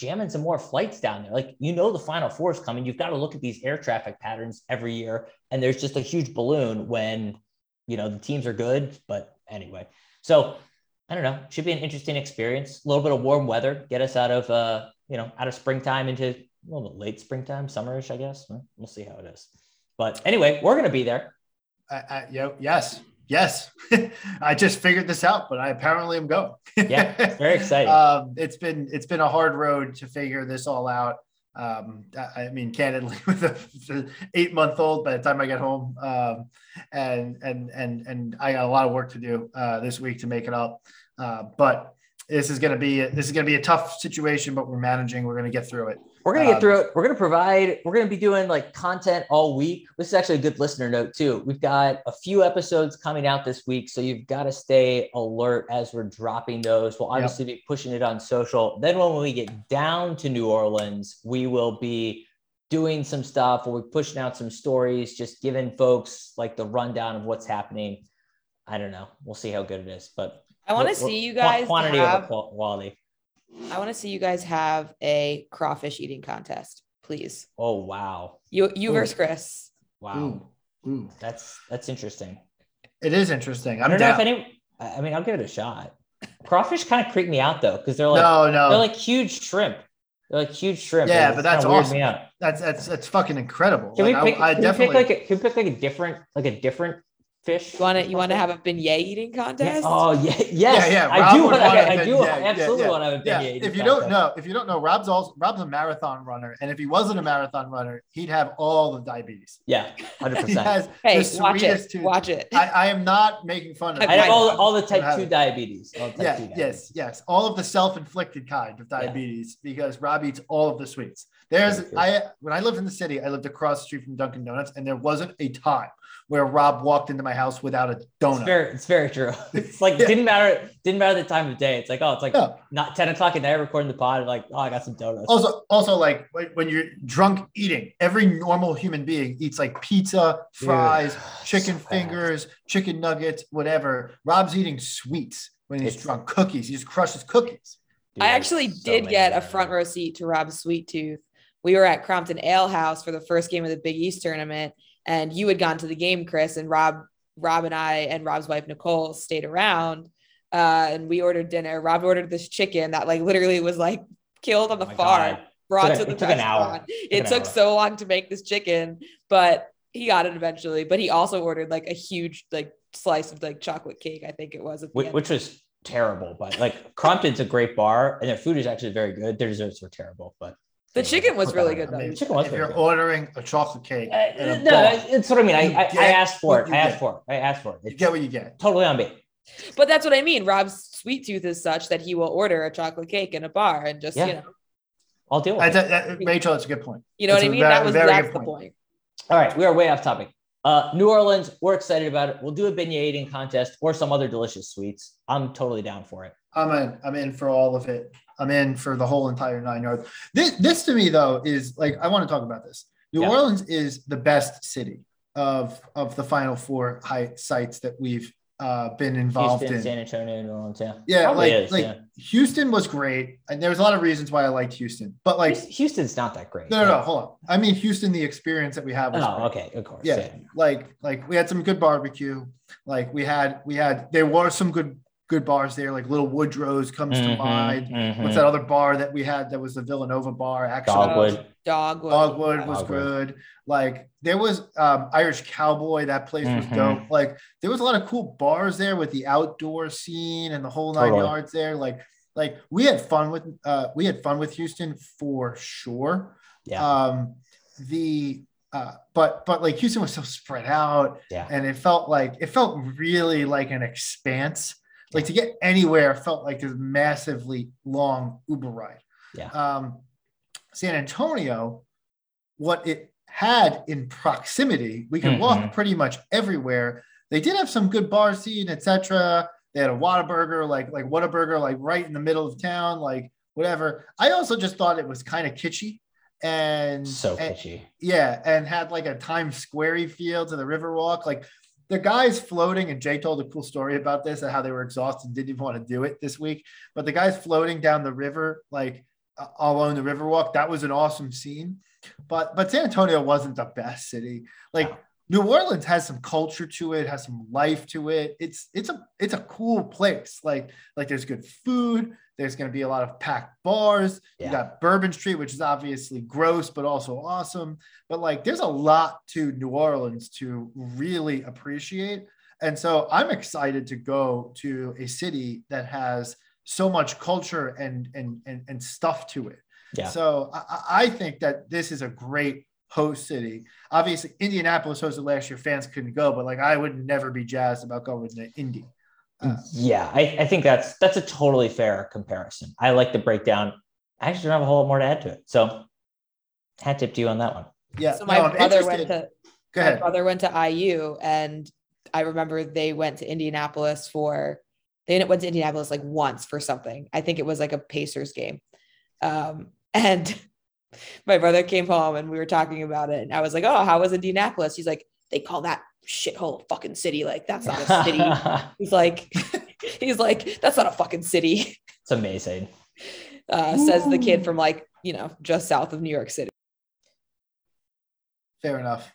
jamming some more flights down there. Like you know the final four is coming. You've got to look at these air traffic patterns every year, and there's just a huge balloon when you know the teams are good. But anyway, so I don't know. Should be an interesting experience. A little bit of warm weather, get us out of uh, you know, out of springtime into a little bit late springtime, summerish, I guess. We'll see how it is. But anyway, we're gonna be there. I, I, yo, yes, yes. (laughs) I just figured this out, but I apparently am going. Yeah, very (laughs) exciting. um, it's been it's been a hard road to figure this all out. Um, I mean, candidly, (laughs) with a eight month old by the time I get home, um, and and and and I got a lot of work to do uh, this week to make it up. Uh, but this is going to be this is going to be a tough situation, but we're managing. We're going to get through it. We're gonna get Um, through it. We're gonna provide. We're gonna be doing like content all week. This is actually a good listener note too. We've got a few episodes coming out this week, so you've got to stay alert as we're dropping those. We'll Yep. obviously be pushing it on social. Then when we get down to New Orleans, we will be doing some stuff. We'll be pushing out some stories, just giving folks like the rundown of what's happening. I don't know. We'll see how good it is, but I want to see you guys quantity have, over quality. I want to see you guys have a crawfish eating contest, please. Oh wow, You you Ooh. versus Chris. wow. Ooh, ooh. That's that's interesting. It is interesting. I I'm don't know if any. I I mean, I'll give it a shot. Crawfish kind of creep me out though, because they're like no, no, they're like huge shrimp. They're like huge shrimp. Yeah, but that's awesome. Me that's that's that's fucking incredible. Can Like, we I- pick? I, can definitely we pick like a? Can we pick like a different, like a different fish. You want to you want to have a beignet eating Yeah. contest? Oh yeah, yes. Yeah, yeah, I do. would Want, want okay, a I do. Yeah, absolutely yeah. want to have a Yeah, beignet. if you don't know, if you don't know, Rob's also Rob's a marathon runner, and if he wasn't a marathon runner, he'd have all the diabetes. yeah, (laughs) hundred He percent. has hey, the watch it. tooth. Watch it. I, I am not making fun of. I I have all, all the type two diabetes. All type Yeah, two diabetes. yes, yes. All of the self-inflicted kind of diabetes because Rob eats all of the sweets. There's I when I lived in the city, I lived across the street from Dunkin' Donuts, and there wasn't a time where Rob walked into my house without a It's donut. very, it's very true. (laughs) It's like Yeah. didn't matter, didn't matter the time of day. It's like oh, it's like Yeah. not ten o'clock at night recording the pod. Like oh, I got some donuts. Also, also like when- when you're drunk eating, every normal human being eats like pizza, fries, (sighs) Dude, chicken so bad. fingers, chicken nuggets, whatever. Rob's eating sweets when he's It's- drunk. Cookies. He just crushes cookies. Dude, I actually so did many get a front row seat to Rob's Sweet Tooth. We were at Crompton Ale House for the first game of the Big East tournament, and you had gone to the game, Chris, and Rob, Rob and I and Rob's wife Nicole stayed around, uh, and we ordered dinner. Rob ordered this chicken that like literally was like killed on the Oh farm, God. brought Took to the it took an hour. restaurant. Took It an took hour. so long to make this chicken, but he got it eventually. But he also ordered like a huge like slice of like chocolate cake. I think it was Which, which was terrible. But like Crompton's a great bar, and their food is actually very good. Their desserts were terrible, but The chicken was really good I though. mean, The chicken was if you're good. ordering a chocolate cake, Uh, a no, bar, it's what I mean. I, I, I asked for it. I asked get. for it. I asked for it. you get what you get. totally on me. But that's what I mean. Rob's sweet tooth is such that he will order a chocolate cake in a bar and just, Yeah. you know, I'll deal with it. that, that- Rachel, that's a good point. you know That's what I mean? very- that was very that's good the point. point. All right, we are way off topic. Uh, New Orleans, we're excited about it. We'll do a beignet eating contest or some other delicious sweets. I'm totally down for it. I'm in. I'm in for all of it. I'm in for the whole entire nine yards. This, this to me though is like I want to talk about this. New Yeah. Orleans is the best city of of the Final Four high sites that we've uh, been involved Houston, in. San Antonio, New Orleans. Yeah, yeah, Probably like is, like yeah. Houston was great, and there's a lot of reasons why I liked Houston. But like, Houston's not that great. no, no, no, hold on. I mean, Houston, the experience that we have was Oh, great. okay, of course. yeah, Yeah. like like we had some good barbecue like we had we had there were some good good bars there like little woodrow's comes to Mhm, mind mhm. what's that other bar that we had that was the villanova bar actually Dogwood. Dogwood. dogwood was Dogwood. good like there was um irish cowboy that place was Mhm. dope like there was a lot of cool bars there with the outdoor scene and the whole nine Totally. yards there like like we had fun with uh we had fun with houston for sure Yeah. um the uh but but like houston was so spread out Yeah. and it felt like it felt really like an expanse like to get anywhere felt like this massively long uber ride Yeah. um san antonio what it had in proximity we could walk Mhm. pretty much everywhere they did have some good bar scene etc they had a Whataburger, like like Whataburger, like right in the middle of town, like whatever. I also just thought it was kind of kitschy and So and- kitschy. yeah, and had like a Times Square feel to the Riverwalk. Like the guys floating, and Jay told a cool story about this and how they were exhausted didn't even want to do it this week. But the guys floating down the river, like along the Riverwalk, that was an awesome scene. But but San Antonio wasn't the best city. Like. New Orleans has some culture to it, has some life to it. It's it's a it's a cool place. Like like there's good food. There's going to be a lot of packed bars. Yeah. You got Bourbon Street, which is obviously gross but also awesome. But like there's a lot to New Orleans to really appreciate. And so I'm excited to go to a city that has so much culture and and and, and stuff to it. Yeah. So I, I I think that this is a great host city. Obviously, Indianapolis hosted last year. Fans couldn't go, but like I would never be jazzed about going to Indy. Uh, yeah, I, I think that's that's a totally fair comparison. I like the breakdown. I actually don't have a whole lot more to add to it. So hat tip to you on that one. yeah. So my no, brother went to Go my ahead. brother went to IU and I remember they went to Indianapolis for they went to Indianapolis like once for something. I think it was like a Pacers game. Um, (laughs) and my brother came home and we were talking about it. And I was like, Oh, how was Indianapolis? He's like, they call that shithole fucking city. Like, that's not a city. (laughs) he's like, (laughs) he's like, that's not a fucking city. it's amazing. Uh, says the kid from like, you know, just south of New York City. Fair enough.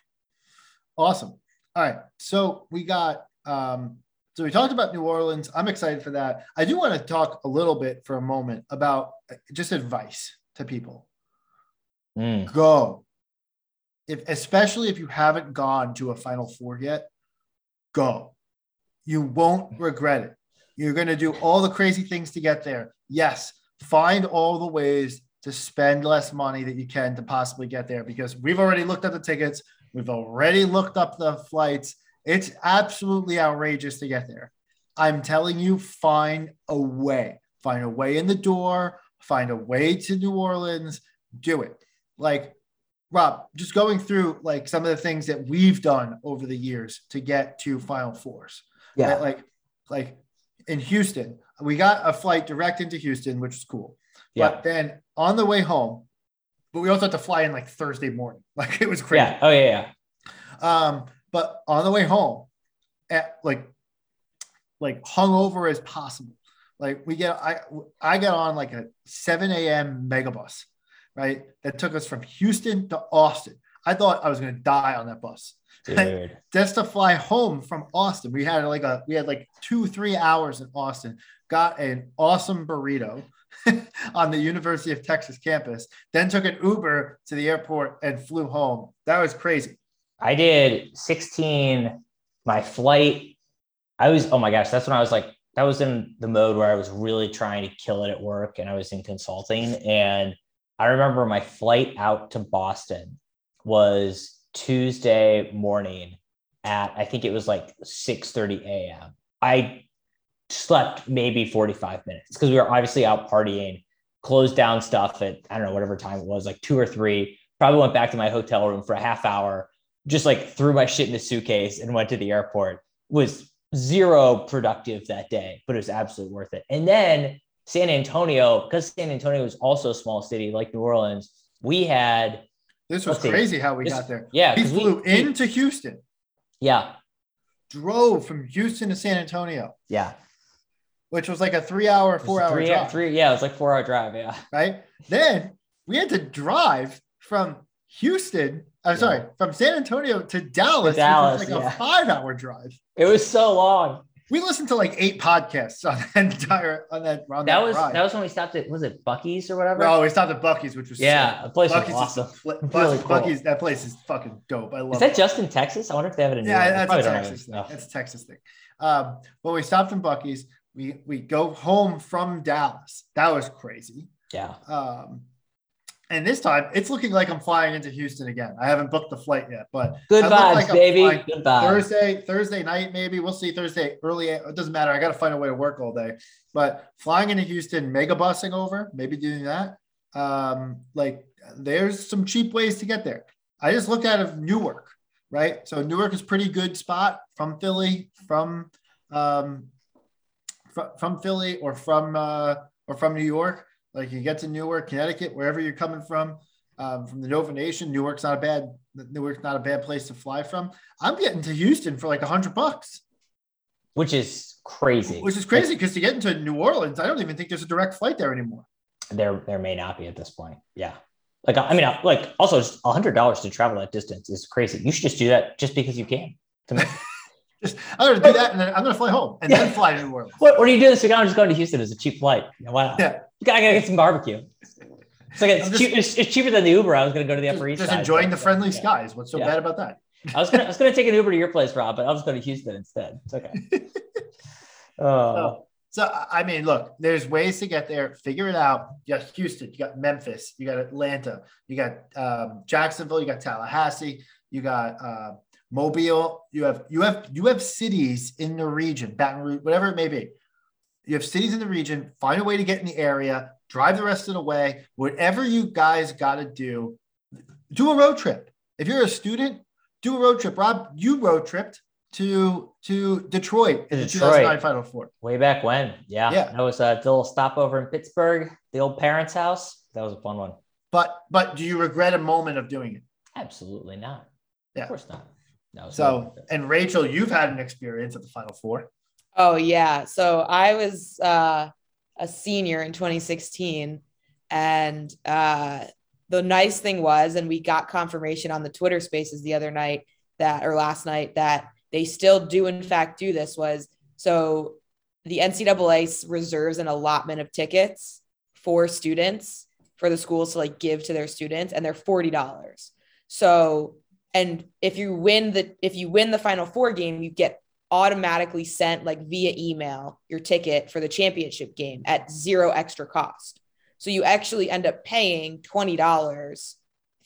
Awesome. All right. So we got um so we talked about New Orleans. I'm excited for that. I do want to talk a little bit for a moment about uh, just advice to people. Mm, Go. If especially if you haven't gone to a final four yet, go. You won't regret it. You're going to do all the crazy things to get there. Yes, find all the ways to spend less money that you can to possibly get there because we've already looked at the tickets. We've already looked up the flights. It's absolutely outrageous to get there. I'm telling you, find a way. Find a way in the door, find a way to New Orleans, do it. Like, Rob, just going through like some of the things that we've done over the years to get to Final Fours. Yeah. Right? Like, like in Houston, we got a flight direct into Houston, which is cool. Yeah. But then on the way home, but we also had to fly in like Thursday morning. (laughs) Like it was crazy. Yeah. Oh yeah. Yeah. Um, but on the way home, at like like hungover as possible. Like we get I I got on like a 7 a.m. megabus, right? That took us from Houston to Austin. I thought I was gonna die on that bus. (laughs) Dude. Just to fly home from Austin. We had like a we had like two, three hours in Austin, got an awesome burrito (laughs) on the University of Texas campus, then took an Uber to the airport and flew home. That was crazy. I did 16. My flight, I was, oh my gosh, that's when I was like, that was in the mode where I was really trying to kill it at work and I was in consulting. And I remember my flight out to Boston was Tuesday morning at, I think it was like 6 30 a.m. I slept maybe 45 minutes because we were obviously out partying, closed down stuff at, I don't know, whatever time it was, like two or three. Probably went back to my hotel room for a half hour, just like threw my shit in a suitcase and went to the airport. Was zero productive that day, but it was absolutely worth it. And then San Antonio, because San Antonio was also a small city like New Orleans, we had This was Let's see. crazy how we This- got there. yeah, We flew we- into Houston, yeah, drove from Houston to San Antonio, yeah, which was like a three hour, four hour three, drive, three, yeah, it was like four hour drive, yeah. right? Then we had to drive from Houston, I'm Yeah. sorry, from San Antonio to Dallas, Dallas, which was like yeah. a five hour drive. It was so long. We listened to like eight podcasts on that entire on that on That that, was ride. that was when we stopped at was it Buc-ee's or whatever? no, we stopped at Buc-ee's, which was yeah, sick. the place Buc-ee's was is awesome. fl- Really cool. Buc-ee's that place is fucking dope. I love Is it. that just in Texas? I wonder if they have it in Yeah, that's a Texas thing. That's a Texas thing. Um, but we stopped in Buc-ee's. We we go home from Dallas. That was crazy. Yeah. Um, and this time it's looking like I'm flying into Houston again. I haven't booked the flight yet, but Good vibes, like baby. Good vibes. Thursday, Thursday night, maybe we'll see. Thursday early, it doesn't matter. I got to find a way to work all day. But flying into Houston, mega busing over, maybe doing that. Um, like there's some cheap ways to get there. I just looked out of Newark, right? So Newark is pretty good spot from Philly, from um, fr- from Philly or from uh, or from New York. Like you get to Newark, Connecticut, wherever you're coming from, um, from the Nova Nation, Newark's not a bad Newark's not a bad place to fly from. I'm getting to Houston for like a hundred bucks, Which is crazy. which is crazy because to get into New Orleans, I don't even think there's a direct flight there anymore. There, there may not be at this point. Yeah. Like, I mean, like, also a hundred dollars to travel that distance is crazy. You should just do that just because you can. To me, (laughs) Just I'm gonna do that and then I'm gonna fly home and then fly to New Orleans. what, what are you doing this week? I'm just going to Houston as a cheap flight. You know, why not? Yeah. You gotta, get some barbecue. It's like it's, just- cheap, it's, it's cheaper than the Uber. I was going to go to the Just, Upper East just Side. enjoying the friendly yeah. skies. What's so Yeah. bad about that? I was gonna, I was gonna take an Uber to your place, Rob, but I'll just go to Houston instead. It's okay. Oh, (laughs) Oh. So I mean, look, there's ways to get there. Figure it out. You got Houston, you got Memphis, you got Atlanta, you got um, Jacksonville, you got Tallahassee, you got uh, Mobile. You have you have you have cities in the region, Baton Rouge, whatever it may be. You have cities in the region. Find a way to get in the area. Drive the rest of the way. Whatever you guys got to do, do a road trip. If you're a student, do a road trip. Rob, you road tripped to to Detroit in the 2009 Final Four. way back when. Yeah. Yeah. That was uh, a little stopover in Pittsburgh, the old parents' house. That was a fun one. But but do you regret a moment of doing it? Absolutely not. Yeah. Of course not. No. So and Rachel, you've had an experience at the Final Four. Oh yeah. So I was uh, a senior in 2016, and uh, the nice thing was, and we got confirmation on the Twitter Spaces the other night that, or last night, that they still do in fact do this. Was so the NCAA reserves an allotment of tickets for students for the schools to like give to their students, and they're forty dollars. So and if you win the if you win the Final Four game, you get automatically sent like via email your ticket for the championship game at zero extra cost. So you actually end up paying $20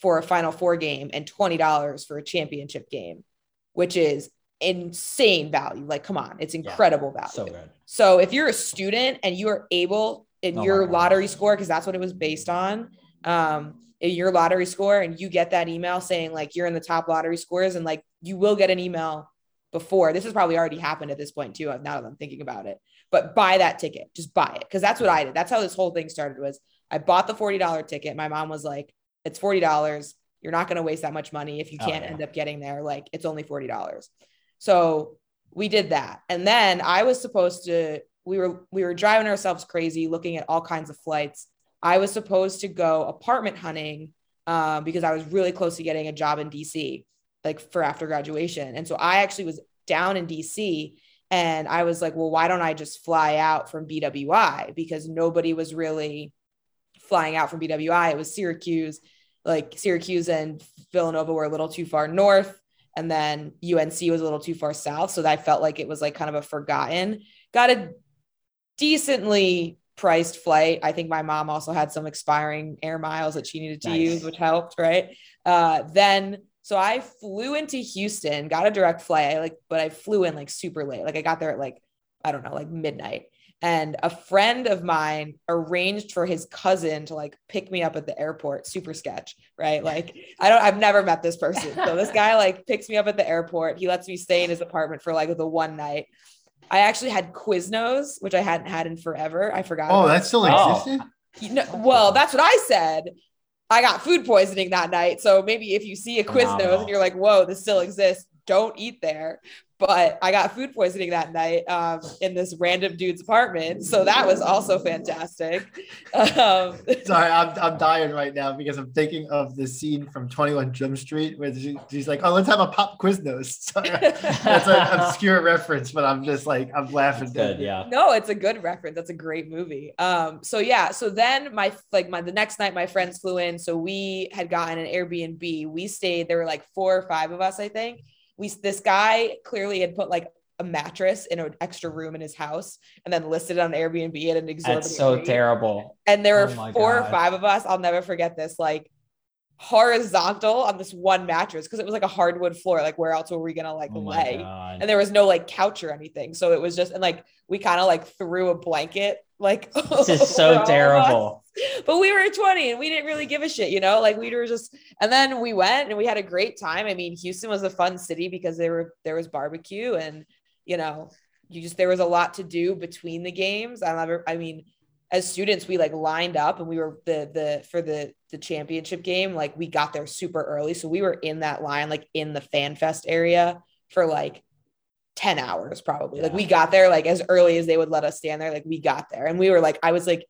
for a final four game and $20 for a championship game, which is insane value. Like, come on, it's incredible value. So. So if you're a student and you are able in Oh your lottery score, because that's what it was based on, um, in your lottery score, and you get that email saying like you're in the top lottery scores, and like you will get an email before. This has probably already happened at this point too. Now that I'm thinking about it, but buy that ticket, just buy it, because that's what I did. That's how this whole thing started. Was I bought the forty dollar ticket? My mom was like, "It's forty dollars. You're not going to waste that much money if you Oh, can't yeah. end up getting there. Like it's only forty dollars." So we did that. And then I was supposed to we were we were driving ourselves crazy looking at all kinds of flights. I was supposed to go apartment hunting um, because I was really close to getting a job in DC like for after graduation. And so I actually was down in DC and I was like, well, why don't I just fly out from BWI because nobody was really flying out from BWI. It was Syracuse, like Syracuse and Villanova were a little too far north and then UNC was a little too far south. So I felt like it was like kind of a forgotten. Got a decently priced flight. I think my mom also had some expiring air miles that she needed to Nice. use, which helped, right? Uh, then so I flew into Houston, got a direct flight. I like, but I flew in like super late. Like I got there at like I don't know, like midnight. And a friend of mine arranged for his cousin to like pick me up at the airport. Super sketch, right? Like I don't, I've never met this person. So this guy (laughs) like picks me up at the airport. He lets me stay in his apartment for like the one night. I actually had Quiznos, which I hadn't had in forever. I forgot. Oh, about that still Oh. you know, well, that's what I said. I got food poisoning that night. So maybe if you see a Quiznos and you're like, whoa, this still exists, don't eat there. But I got food poisoning that night um, in this random dude's apartment. So that was also fantastic. Um, (laughs) Sorry, I'm, I'm dying right now because I'm thinking of the scene from 21 Jump Street where she, she's like, oh, let's have a pop Quiznos. (laughs) Sorry, that's an (laughs) obscure reference, but I'm just like, I'm laughing. Good. Yeah. no, it's a good reference. That's a great movie. Um, so yeah, so then my like my the next night my friends flew in. So we had gotten an Airbnb. We stayed, there were like four or five of us, I think. We this guy clearly had put like a mattress in an extra room in his house and then listed it on Airbnb at an exorbitant That's so rate. terrible. And there were Oh four or five of us. I'll never forget this, like horizontal on this one mattress because it was like a hardwood floor. Like, where else were we gonna like Oh lay? God. And there was no like couch or anything. So it was just, and like we kind of like threw a blanket like (laughs) This is so terrible. But we were 20 and we didn't really give a shit, you know, like we were just, and then we went and we had a great time. I mean, Houston was a fun city because there were, there was barbecue and, you know, you just, there was a lot to do between the games. I never, I mean, as students, we like lined up and we were the, the, for the, the championship game, like we got there super early. So we were in that line, like in the fan fest area for like 10 hours probably. Like we got there like as early as they would let us stand there. Like we got there and we were like, I was like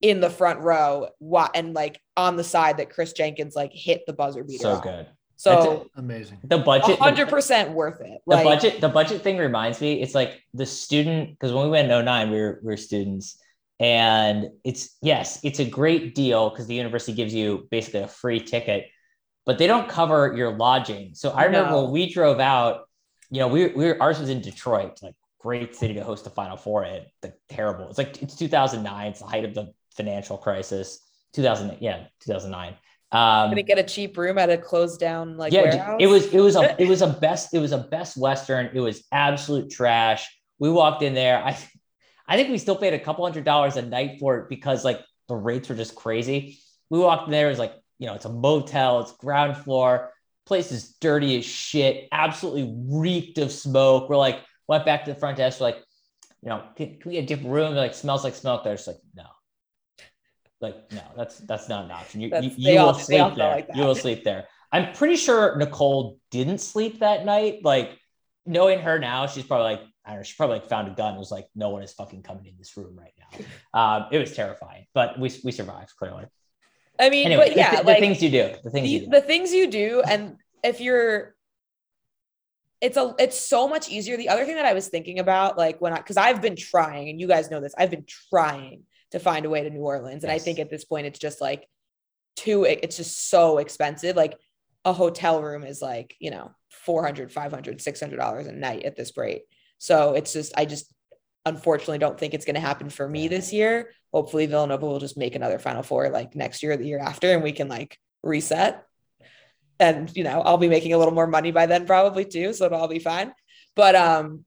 in the front row what and like on the side that Chris Jenkins like hit the buzzer beater. So on. good. So Amazing. The budget. hundred percent worth it. the Like budget the budget thing reminds me it's like the student because when we went in 09 we were, we were students and it's yes it's a great deal because the university gives you basically a free ticket but they don't cover your lodging so i remember No. when we drove out you know we, we were ours was in detroit like great city to host the final four in like terrible it's like it's 2009 it's the height of the financial crisis 2000 yeah 2009 um gonna get a cheap room at a closed down like yeah, warehouse. it was it was a it was a (laughs) best it was a best western. It was absolute trash. We walked in there. I I think we still paid a couple hundred dollars a night for it because like the rates were just crazy. We walked in there. It was like you know it's a motel. It's ground floor. Place is dirty as shit. Absolutely reeked of smoke. We're like went back to the front desk. We're like, you know, can, can we get a different room? They're like smells like smoke. They're just like no. Like no, that's that's not an option. You, you, you all- will sleep there. like you will sleep there. I'm pretty sure Nicole didn't sleep that night. Like knowing her now, she's probably like, I don't know, she probably like found a gun and was like, no one is fucking coming in this room right now. (laughs) Um, it was terrifying, but we, we survived clearly. I mean, Anyway, but yeah, the, the like things you do, the things you do. the things you do and if you're it's a it's so much easier. The other thing that i was thinking about like when i because i've been trying and you guys know this i've been trying to find a way to new orleans. And i think at this point it's just like too it's just so expensive. Like a hotel room is like you know 400 500 600 dollars a night at this rate. So it's just, I just unfortunately don't think it's going to happen for me this year. Hopefully Villanova will just make another Final Four like next year or the year after, and we can like reset. And you know, I'll be making a little more money by then probably too, so it'll all be fine. But um,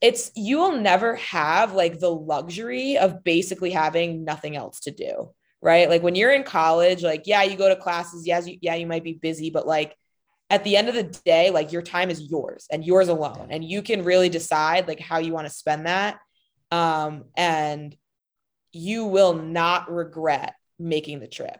it's you will never have like the luxury of basically having nothing else to do, right? Like when you're in college, like yeah, you go to classes, yes, you, yeah, you might be busy, but like at the end of the day, like your time is yours and yours alone, and you can really decide like how you want to spend that. Um, and you will not regret making the trip.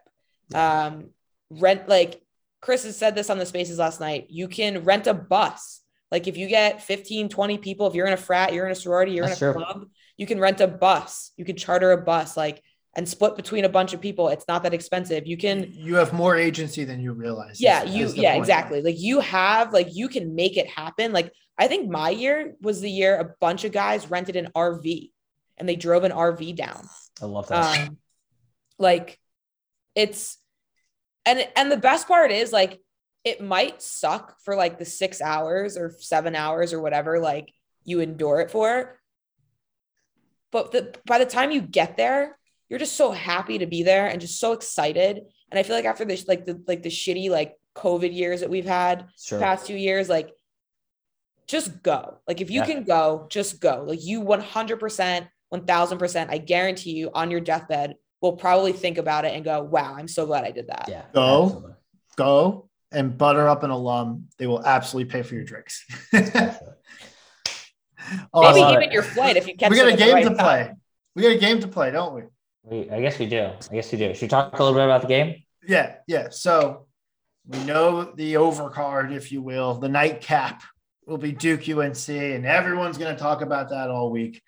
Um, rent like Chris has said this on the spaces last night. You can rent a bus. Like if you get 15, 20 people, if you're in a frat, you're in a sorority, you're That's in a true. club, you can rent a bus. You can charter a bus, like and split between a bunch of people. It's not that expensive. You can You have more agency than you realize. yeah is- you is yeah point. exactly like you have like you can make it happen like i think my year was the year a bunch of guys rented an rv and they drove an rv down I love that. um like it's and and the best part is like it might suck for like the six hours or seven hours or whatever like you endure it for but the, by the time you get there you're just so happy to be there and just so excited and i feel like after this like the like the shitty like covid years that we've had sure. past two years like just go like if you Yeah. can go just go like you 100% 1000% i guarantee you on your deathbed will probably think about it and go wow i'm so glad i did that Yeah. Go. absolutely. Go and butter up an alum. They will absolutely pay for your drinks. (laughs) maybe Awesome. even your flight if you catch we got a game right to time. play. We got a game to play, don't we? We, I guess we do. I guess we do. Should we talk a little bit about the game? Yeah, yeah. So we know the overcard, if you will, the nightcap will be Duke UNC, and everyone's going to talk about that all week.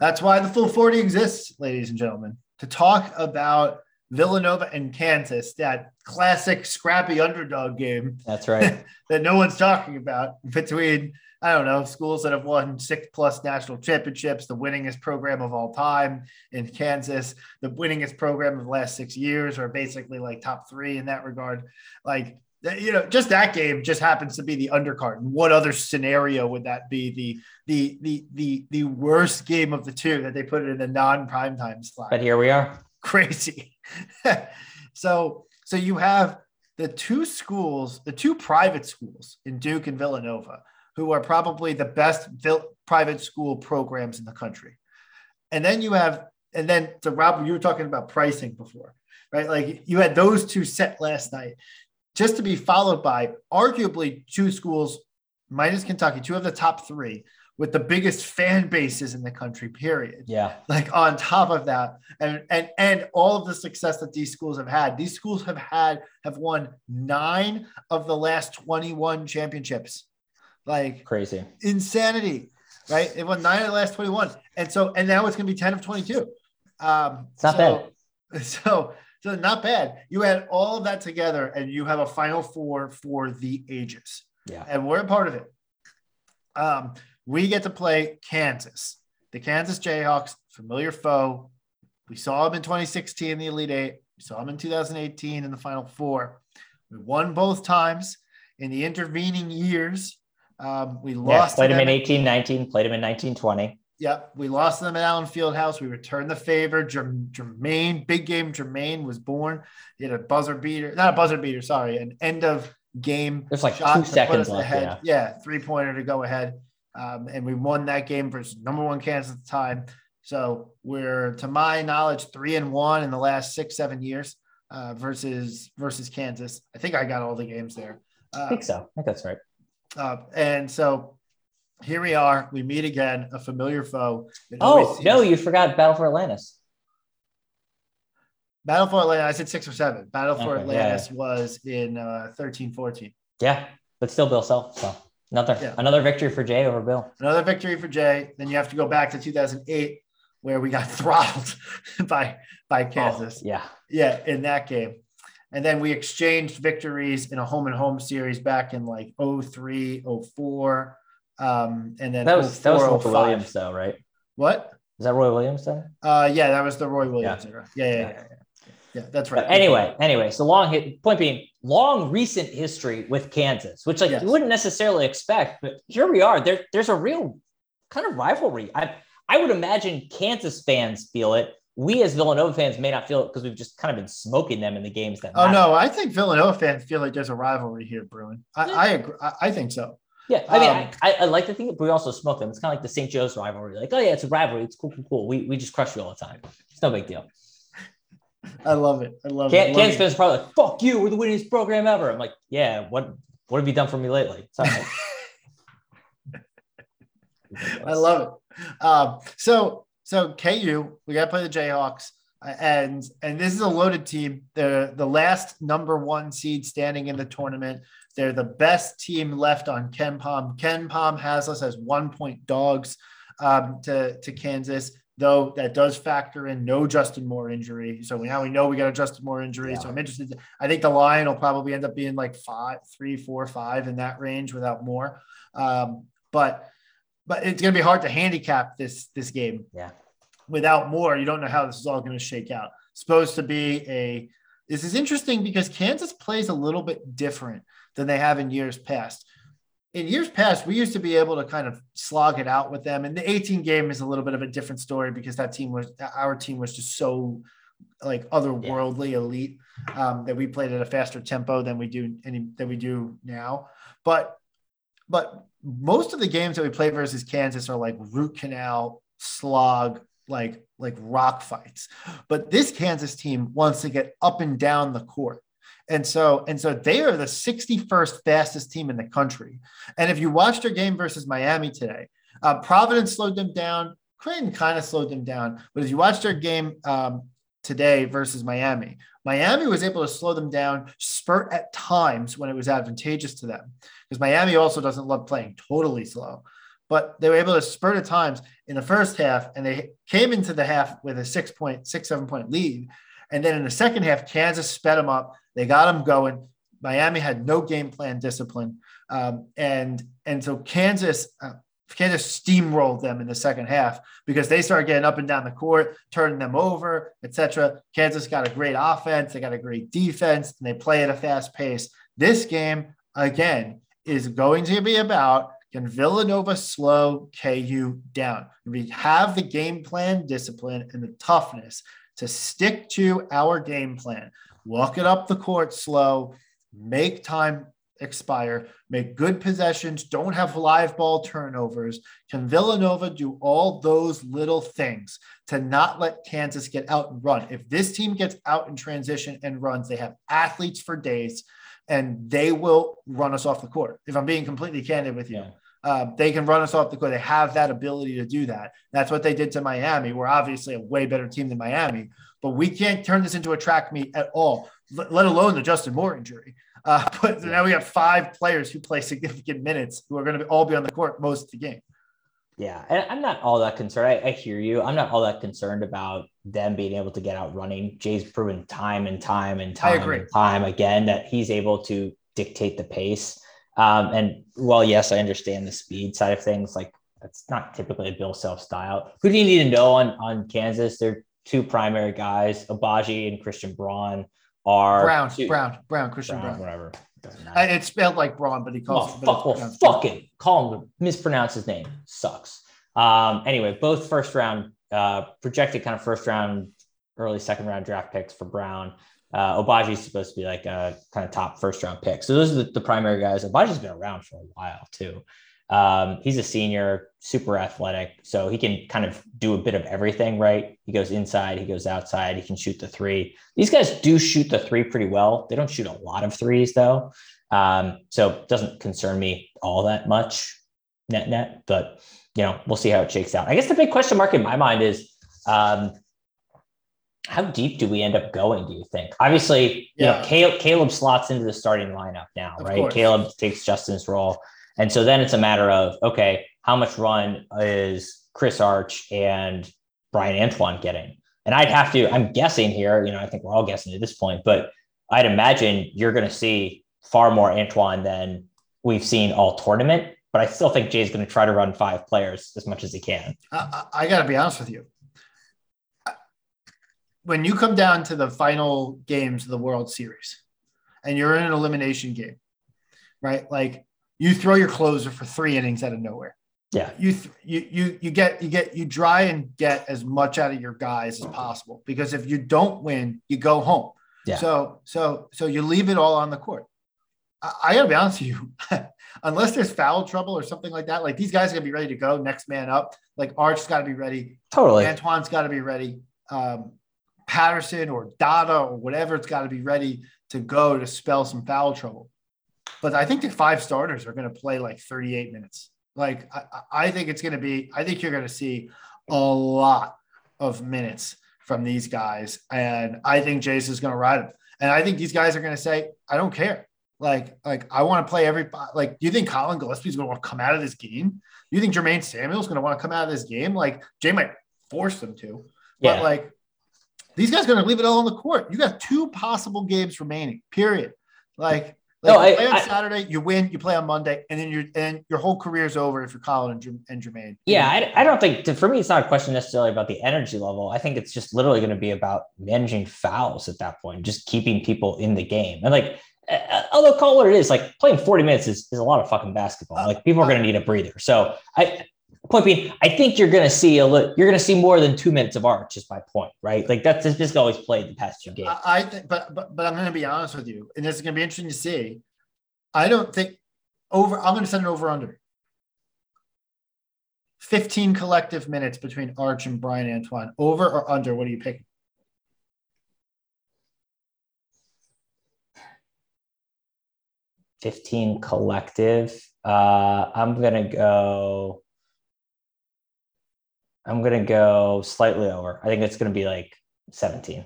That's why the full 40 exists, ladies and gentlemen, to talk about Villanova and Kansas, that classic scrappy underdog game That's right. (laughs) that no one's talking about between I don't know schools that have won six plus national championships, the winningest program of all time in Kansas, the winningest program of the last six years, or basically like top three in that regard. Like you know, just that game just happens to be the undercard. And what other scenario would that be? The the the the the worst game of the two that they put it in the non primetime slot but here we are. crazy. (laughs) so so you have the two schools, the two private schools in Duke and Villanova, who are probably the best vil- private school programs in the country. And then you have, and then to Rob, you were talking about pricing before, right? Like you had those two set last night, just to be followed by arguably two schools, minus Kentucky, two of the top three with the biggest fan bases in the country, period. Yeah. like on top of that and and and all of the success that these schools have had. These schools have had have won nine of the last 21 championships. Like Crazy. insanity right? They won nine of the last 21 and so and now it's going to be 10 of 22 um It's not so, (laughs) so so not bad you add all of that together and you have a final four for the ages Yeah. and we're a part of it. Um, we get to play Kansas, the Kansas Jayhawks, familiar foe. We saw them in 2016 in the Elite Eight. We saw them in 2018 in the Final Four. We won both times. In the intervening years, um, we Yeah. lost. Played to him in them- 1819, played him in 1920. Yep, we lost them at Allen Fieldhouse. We returned the favor. Jerm- Jermaine, big game Jermaine was born. He had a buzzer beater, not a buzzer beater, sorry, an end of game. There's like shot two seconds left, Ahead. Yeah, three pointer to go ahead. Um, and we won that game versus number one Kansas at the time. So we're, to my knowledge, three and one in the last six, seven years uh, versus versus Kansas. I think I got all the games there. I Uh, think so. I think that's right. uh, and so here we are. We meet again, a familiar foe. It Oh, no, you forgot Battle for Atlantis. Battle for Atlantis. I said six or seven. Battle for Okay, yeah, Atlantis was in uh, 13 14. Yeah. But still Bill Self. So another Yeah. another victory for Jay over Bill. Another victory for Jay. Then you have to go back to 2008, where we got (laughs) throttled (laughs) by by Kansas. Oh, yeah. Yeah, in that game. And then we exchanged victories in a home and home series back in like 03, 04. Um, and then That was that was 04, Roy Williams though, right? What? Is that Roy Williams then? Uh, yeah, that was the Roy Williams Yeah. era. Yeah, yeah, yeah, yeah. Yeah, that's right. But anyway, anyway, so long hit point being long recent history with Kansas, which like Yes. you wouldn't necessarily expect, but here we are. There, there's a real kind of rivalry. I I would imagine Kansas fans feel it. We as Villanova fans may not feel it because we've just kind of been smoking them in the games that. Oh matter. no, I think Villanova fans feel like there's a rivalry here, Bruin. I, I agree. I, I think so. Yeah, I mean, Um, I, I, like to think, but we also smoke them. It's kind of like the St. Joe's rivalry. Like, oh yeah, it's a rivalry. It's cool, cool, cool. We, we just crush you all the time. It's no big deal. I love it. I love it. Can, love Kansas fans probably like, "Fuck you, we're the winningest program ever." I'm like, "Yeah, what what have you done for me lately?" (laughs) I love it. Um, so so KU, we got to play the Jayhawks, uh, and and this is a loaded team. They're the last number one seed standing in the tournament. They're the best team left on KenPom. Ken Palm has us as one point dogs um, to to Kansas. Though that does factor in no Justin Moore injury, so now we know we got a Justin Moore injury. So I'm interested. I think the line will probably end up being like five, three, four, five in that range without Moore. Um, but but it's going to be hard to handicap this this game Yeah. without Moore. You don't know how this is all going to shake out. Supposed to be a. This is interesting because Kansas plays a little bit different than they have in years past. In years past, we used to be able to kind of slog it out with them, and the 18 game is a little bit of a different story because that team was our team was just so like otherworldly elite um, that we played at a faster tempo than we do any than we do now. But but most of the games that we play versus Kansas are like root canal slog, like like rock fights. But this Kansas team wants to get up and down the court. And so, and so they are the 61st fastest team in the country. And if you watched their game versus Miami today, uh, Providence slowed them down. Creighton kind of slowed them down. But if you watch their game um, today versus Miami, Miami was able to slow them down, spurt at times when it was advantageous to them because Miami also doesn't love playing totally slow. But they were able to spurt at times in the first half, and they came into the half with a six point, six, seven point lead. And then in the second half, Kansas sped them up. They got them going. Miami had no game plan discipline. Um, and, and so Kansas, uh, Kansas steamrolled them in the second half because they started getting up and down the court, turning them over, etc. Kansas got a great offense, they got a great defense, and they play at a fast pace. This game, again, is going to be about can Villanova slow KU down? We have the game plan discipline and the toughness to stick to our game plan. Walk it up the court slow, make time expire, make good possessions, don't have live ball turnovers. Can Villanova do all those little things to not let Kansas get out and run? If this team gets out in transition and runs, they have athletes for days and they will run us off the court. If I'm being completely candid with you, Yeah. uh, they can run us off the court. They have that ability to do that. That's what they did to Miami. We're obviously a way better team than Miami, but we can't turn this into a track meet at all, let alone the Justin Moore injury. Uh, (laughs) but now we have five players who play significant minutes who are going to all be on the court most of the game. Yeah, and I'm not all that concerned. I, I hear you. I'm not all that concerned about them being able to get out running. Jay's proven time and time and time and time again that he's able to dictate the pace. Um, and well, yes, I understand the speed side of things. Like that's not typically a Bill Self style. Who do you need to know on on Kansas? They're two primary guys, Agbaji and Christian Braun are Brown, two- Brown, Brown, Christian Brown, Brown. whatever. Uh, It's spelled like Braun, but he calls it. fuck, well, pronounced fuck it. Call him mispronounce his name. Sucks. Um, anyway, both first round, uh, projected kind of first round, early second round draft picks for Brown. Uh, Agbaji is supposed to be like a kind of top first round pick. So those are the, the primary guys. Agbaji's been around for a while too. Um, he's a senior, super athletic, so he can kind of do a bit of everything, right? He goes inside, he goes outside, he can shoot the three. These guys do shoot the three pretty well. They don't shoot a lot of threes though. Um, so it doesn't concern me all that much net net, but you know, we'll see how it shakes out. I guess the big question mark in my mind is um, how deep do we end up going, do you think? Obviously, you know, Caleb, Caleb slots into the starting lineup now, Of right? course. Caleb takes Justin's role. And so then it's a matter of, okay, how much run is Chris Arch and Bryan Antoine getting? And I'd have to, I'm guessing here, you know, I think we're all guessing at this point, but I'd imagine you're going to see far more Antoine than we've seen all tournament. But I still think Jay's going to try to run five players as much as he can. I, I, got to be honest with you. When you come down to the final games of the World Series and you're in an elimination game, right? Like you throw your closer for three innings out of nowhere. Yeah. you th- you you you get you get you try and get as much out of your guys as possible because if you don't win, you go home. Yeah. So so so you leave it all on the court. I, I gotta be honest with you, (laughs) unless there's foul trouble or something like that, like these guys are gonna be ready to go. Next man up, like Arch's got to be ready. Totally. Antoine's got to be ready. Um, Patterson or Dada or whatever, it's got to be ready to go to spell some foul trouble. But I think the five starters are going to play like 38 minutes. Like I, I think it's going to be. I think you're going to see a lot of minutes from these guys, and I think Jace is going to ride them. And I think these guys are going to say, "I don't care." Like, like I want to play every. Like, do you think Collin Gillespie's going to want to come out of this game? Do you think Jermaine Samuel's going to want to come out of this game? Like, Jay might force them to. But like these guys are going to leave it all on the court. You got two possible games remaining. Period. Like, like No, you I- play on I- Saturday, you win. You play on Monday, and then your and your whole career's over if you're Collin and, and Jermaine. Yeah, I, I don't think for me it's not a question necessarily about the energy level. I think it's just literally going to be about managing fouls at that point, just keeping people in the game. And like, uh, although call what it is, like playing 40 minutes is, is a lot of fucking basketball. Like people are going to need a breather. So I point being, I think you're going to see a li- you're going to see more than two minutes of Arch. Just my point, right? Like that's just always played the past two games. I, I think, but but but I'm going to be honest with you, and this is going to be interesting to see. I don't think over. I'm going to send it over under. 15 collective minutes between Arch and Bryan Antoine. Over or under? What are you picking? Fifteen collective. Uh, I'm gonna go. I'm gonna go slightly over. I think it's gonna be like 17.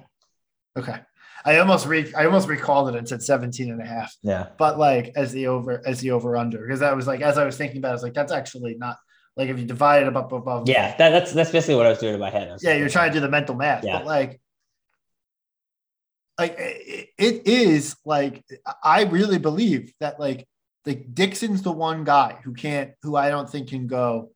Okay. I almost re I almost recalled it and said 17 and a half. Yeah. But like as the over as the over under because that was like as I was thinking about it, I was like that's actually not like if you divide it up above Yeah, that, that's that's basically what I was doing in my head. Yeah you're trying to do the mental math Yeah. but like like it, it is like I really believe that like like Dixon's the one guy who can't who I don't think can go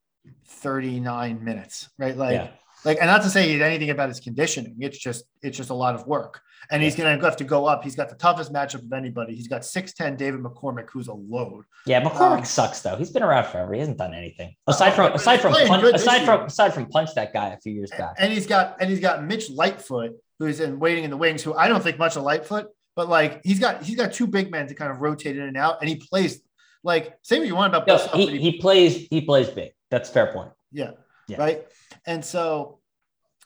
39 minutes right like yeah, like and not to say anything about his conditioning it's just it's just a lot of work and he's going to have to go up he's got the toughest matchup of anybody he's got 6'10 david mccormack who's a load yeah. McCormack Um, sucks though. He's been around forever. He hasn't done anything aside Oh, from aside from punch, aside from aside from punch that guy a few years back. and he's got and he's got mitch lightfoot who's in waiting in the wings who i don't think much of lightfoot but like he's got he's got two big men to kind of rotate in and out and he plays like say what you want about No, he, he plays he plays big. That's a fair point. Yeah. Yeah. Right. And so,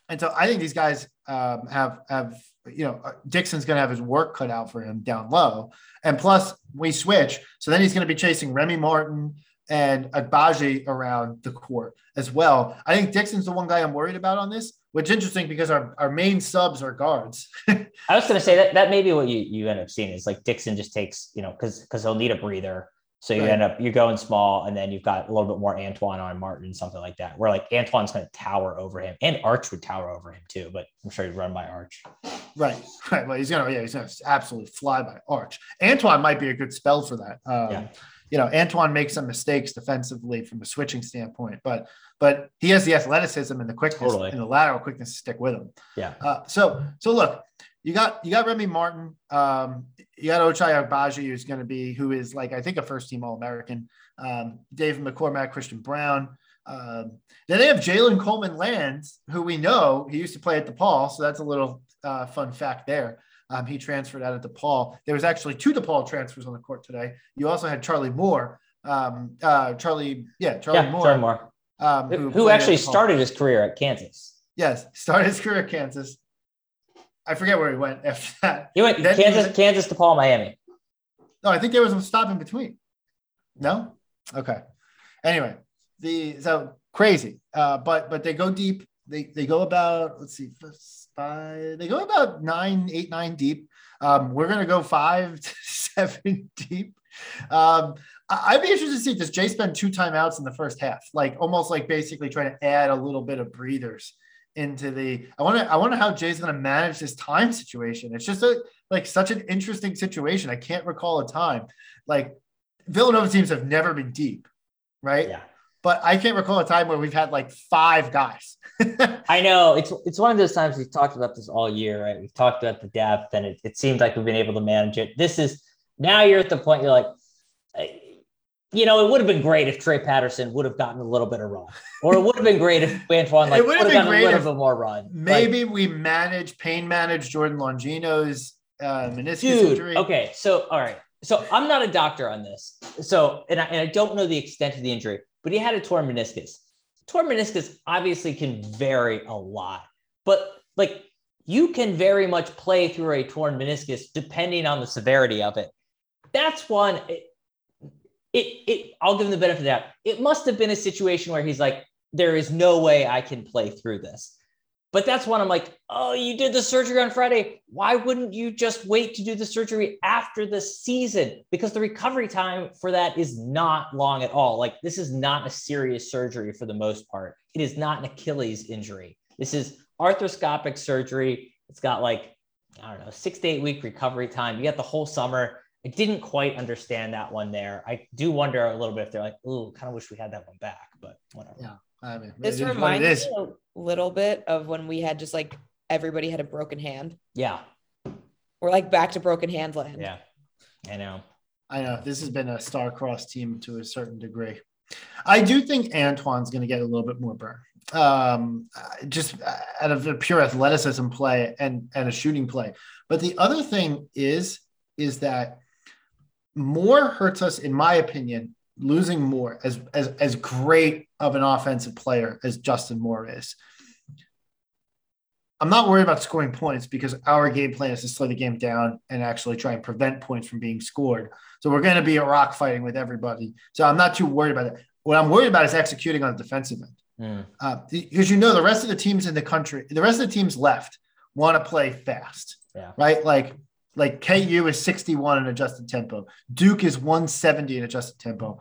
and so I think these guys um, have, have, you know, uh, Dixon's going to have his work cut out for him down low. And plus we switch. So then he's going to be chasing Remy Martin and Agbaji around the court as well. I think Dixon's the one guy I'm worried about on this, which is interesting because our, our main subs are guards. (laughs) I was going to say that that may be what you you end up seeing is like Dixon just takes you know because because he'll need a breather. So you Right. end up you're going small, and then you've got a little bit more Antoine on Martin, something like that. Where like Antoine's going to tower over him, and Arch would tower over him too. But I'm sure he'd run by Arch. Right, (laughs) right. Well, he's gonna, yeah, he's gonna absolutely fly by Arch. Antoine might be a good spell for that. Um, Yeah. You know, Antoine makes some mistakes defensively from a switching standpoint, but but he has the athleticism and the quickness Totally. and the lateral quickness to stick with him. Yeah. Uh, so so look, you got you got Remy Martin, um, you got Ochai Agbaji, who's going to be who is like I think a first team All American. Um, David McCormack, Christian Braun. Um, then they have Jalen Coleman Lands, who we know he used to play at DePaul, so that's a little uh, fun fact there. Um, he transferred out of DePaul. There was actually two DePaul transfers on the court today. You also had Charlie Moore. Um, uh, Charlie, yeah, Charlie yeah, Moore, Charlie Moore, um, who, at actually started his career at Kansas. Yes, started his career at Kansas. I forget where he went after that. He went Then he Kansas, was- Kansas DePaul, Miami. No, I think there was a stop in between. No, okay. Anyway, the so crazy, uh, but but they go deep. They they go about let's see, five, they go about nine, eight, nine deep. Um, we're gonna go five (laughs) to seven deep. Um, I'd be interested to see does Jay spend two timeouts in the first half, like almost like basically trying to add a little bit of breathers into the. I want to. I wonder how Jay's going to manage this time situation. It's just a like such an interesting situation. I can't recall a time like Villanova teams have never been deep, right? Yeah. But I can't recall a time where we've had like five guys. (laughs) I know it's it's one of those times we've talked about this all year, right? We've talked about the depth, and it, it seems like we've been able to manage it. This is now you're at the point you're like, you know, it would have been great if Trey Patterson would have gotten a little bit of run, or it would have been great if (laughs) Antoine like would have gotten a little bit more run. Like, Maybe we manage pain manage Jordan Longino's uh, meniscus dude. injury. Okay, so all right, so I'm not a doctor on this, so and I, and I don't know the extent of the injury, but he had a torn meniscus. Torn meniscus obviously can vary a lot, but like you can very much play through a torn meniscus depending on the severity of it. That's one. It, it, it I'll give him the benefit of that. It must have been a situation where he's like, there is no way I can play through this. But that's one I'm like, oh, you did the surgery on Friday. Why wouldn't you just wait to do the surgery after the season? Because the recovery time for that is not long at all. Like, this is not a serious surgery for the most part. It is not an Achilles injury. This is arthroscopic surgery. It's got like, I don't know, six to eight week recovery time. You got the whole summer. I didn't quite understand that one there. I do wonder a little bit if they're like, oh, kind of wish we had that one back, but whatever. Yeah. I mean, This it is what reminds me a little bit of when we had just like everybody had a broken hand. Yeah. We're like back to broken hand land. Yeah. I know. I know this has been a star-crossed team to a certain degree. I do think Antoine's going to get a little bit more burn, um, uh, just out of a pure athleticism play and and a shooting play. But the other thing is is that Moore hurts us, in my opinion, losing Moore as as as great of an offensive player as Justin Moore is. I'm not worried about scoring points because our game plan is to slow the game down and actually try and prevent points from being scored. So we're going to be a rock fighting with everybody. So I'm not too worried about it. What I'm worried about is executing on the defensive end. Mm. Uh, because you know the rest of the teams in the country, the rest of the teams left want to play fast, Yeah. right? Like like KU is 61 in adjusted tempo, Duke is 170 in adjusted tempo,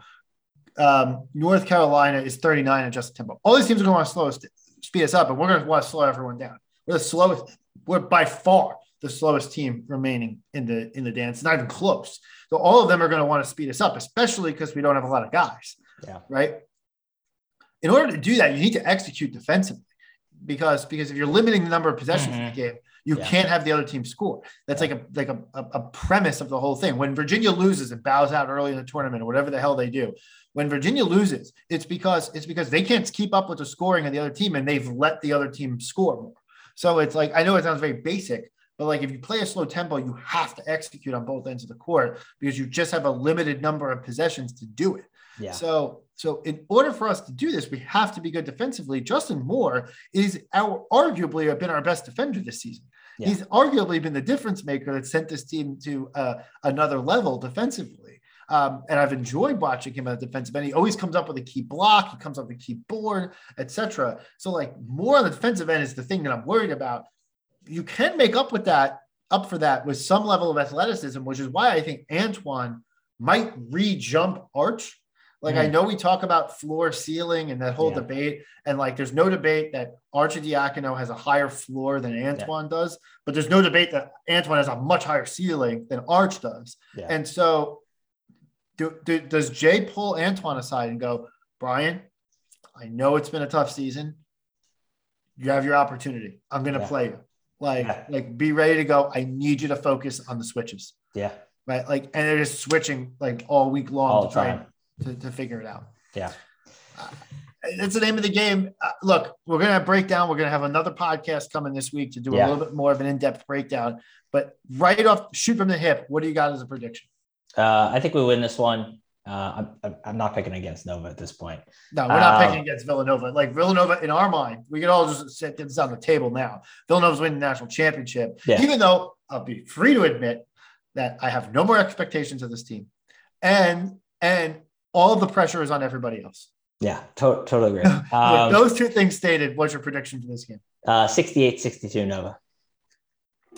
um, North Carolina is 39 in adjusted tempo. All these teams are going to want to slow us, speed us up, and we're going to want to slow everyone down. We're the slowest. We're by far the slowest team remaining in the in the dance. It's not even close. So all of them are going to want to speed us up, especially because we don't have a lot of guys. Yeah. Right. In order to do that, you need to execute defensively because because if you're limiting the number of possessions in the game, you Yeah. can't have the other team score. That's like a like a, a, a premise of the whole thing. When Virginia loses and bows out early in the tournament or whatever the hell they do, when Virginia loses, it's because it's because they can't keep up with the scoring of the other team and they've let the other team score more. So it's like I know it sounds very basic, but like if you play a slow tempo, you have to execute on both ends of the court because you just have a limited number of possessions to do it. Yeah. So, so in order for us to do this, we have to be good defensively. Justin Moore is our arguably been our best defender this season. Yeah. He's arguably been the difference maker that sent this team to uh, another level defensively. Um, and I've enjoyed watching him at the defensive end. He always comes up with a key block. He comes up with a key board, etc. So, like Moore on the defensive end is the thing that I'm worried about. You can make up with that, up for that with some level of athleticism, which is why I think Antoine might re-jump Arch. Like I Mm. know we talk about floor ceiling and that whole Yeah. debate, and like there's no debate that Arcidiacono has a higher floor than Antoine does, but there's no debate that Antoine has a much higher ceiling than Arch does. Yeah. And so, do, do, does Jay pull Antoine aside and go, Bryan? I know it's been a tough season. You have your opportunity. I'm going to Yeah. play you. Like, Yeah. like, be ready to go. I need you to focus on the switches, Yeah. right? Like, and they're just switching like all week long All to try time. and, to, to figure it out. Yeah. That's the name of the game. Uh, look, we're gonna break down. We're gonna have another podcast coming this week to do Yeah. a little bit more of an in-depth breakdown. But right off, shoot from the hip. What do you got as a prediction? Uh, I think we win this one. Uh, I'm, I'm- not picking against Nova at this point. No, we're not Uh, picking against Villanova. Like Villanova, in our mind, we could all just set this on the table now. Villanova's winning the national championship, Yeah. even though I'll be free to admit that I have no more expectations of this team, and and all of the pressure is on everybody else. Yeah, to- totally agree. (laughs) Um, those two things stated, what's your prediction for this game? uh, 68 62 Nova.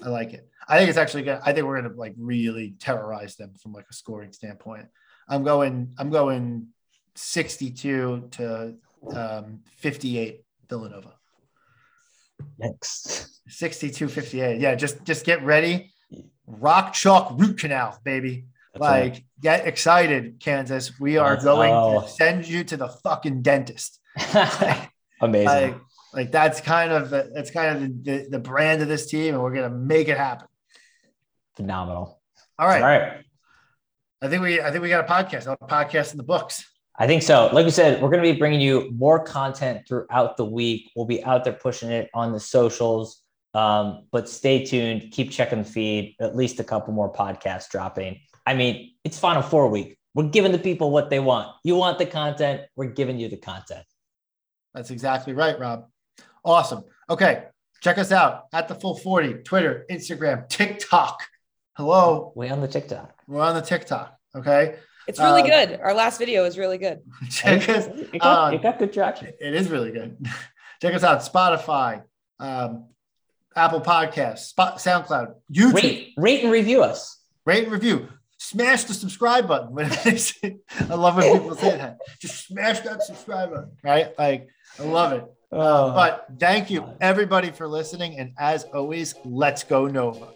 I like it. I think it's actually good. I think we're gonna like really terrorize them from like a scoring standpoint. I'm going. I'm going 62 to um, 58 Villanova. Next. 62 58. Yeah, just just get ready. Rock chalk root canal, baby. That's right. like get excited, Kansas. We are Let's going go. to send you to the fucking dentist. (laughs) Amazing. Like, like that's kind of the, that's kind of the, the, the brand of this team, and we're gonna make it happen. Phenomenal. All right. All right. I think we I think we got a podcast. A podcast in the books. I think so. Like we said, we're going to be bringing you more content throughout the week. We'll be out there pushing it on the socials. Um, but stay tuned. Keep checking the feed. At least a couple more podcasts dropping. I mean, it's Final Four week. We're giving the people what they want. You want the content. We're giving you the content. That's exactly right, Rob. Awesome. Okay. Check us out at the full 40, Twitter, Instagram, TikTok. Hello. We're on the TikTok. We're on the TikTok. Okay. It's really Uh, good. Our last video is really good. (laughs) Check us. It got, uh, it got good traction. It is really good. (laughs) Check us out. Spotify, um, Apple Podcasts, Spot, SoundCloud, YouTube. Rate, rate and review us. rate and review. Smash the subscribe button. (laughs) When they say- I love when people say that. Just smash that subscribe button, right? Like, I love it. Oh. But thank you, everybody, for listening. And as always, let's go Nova.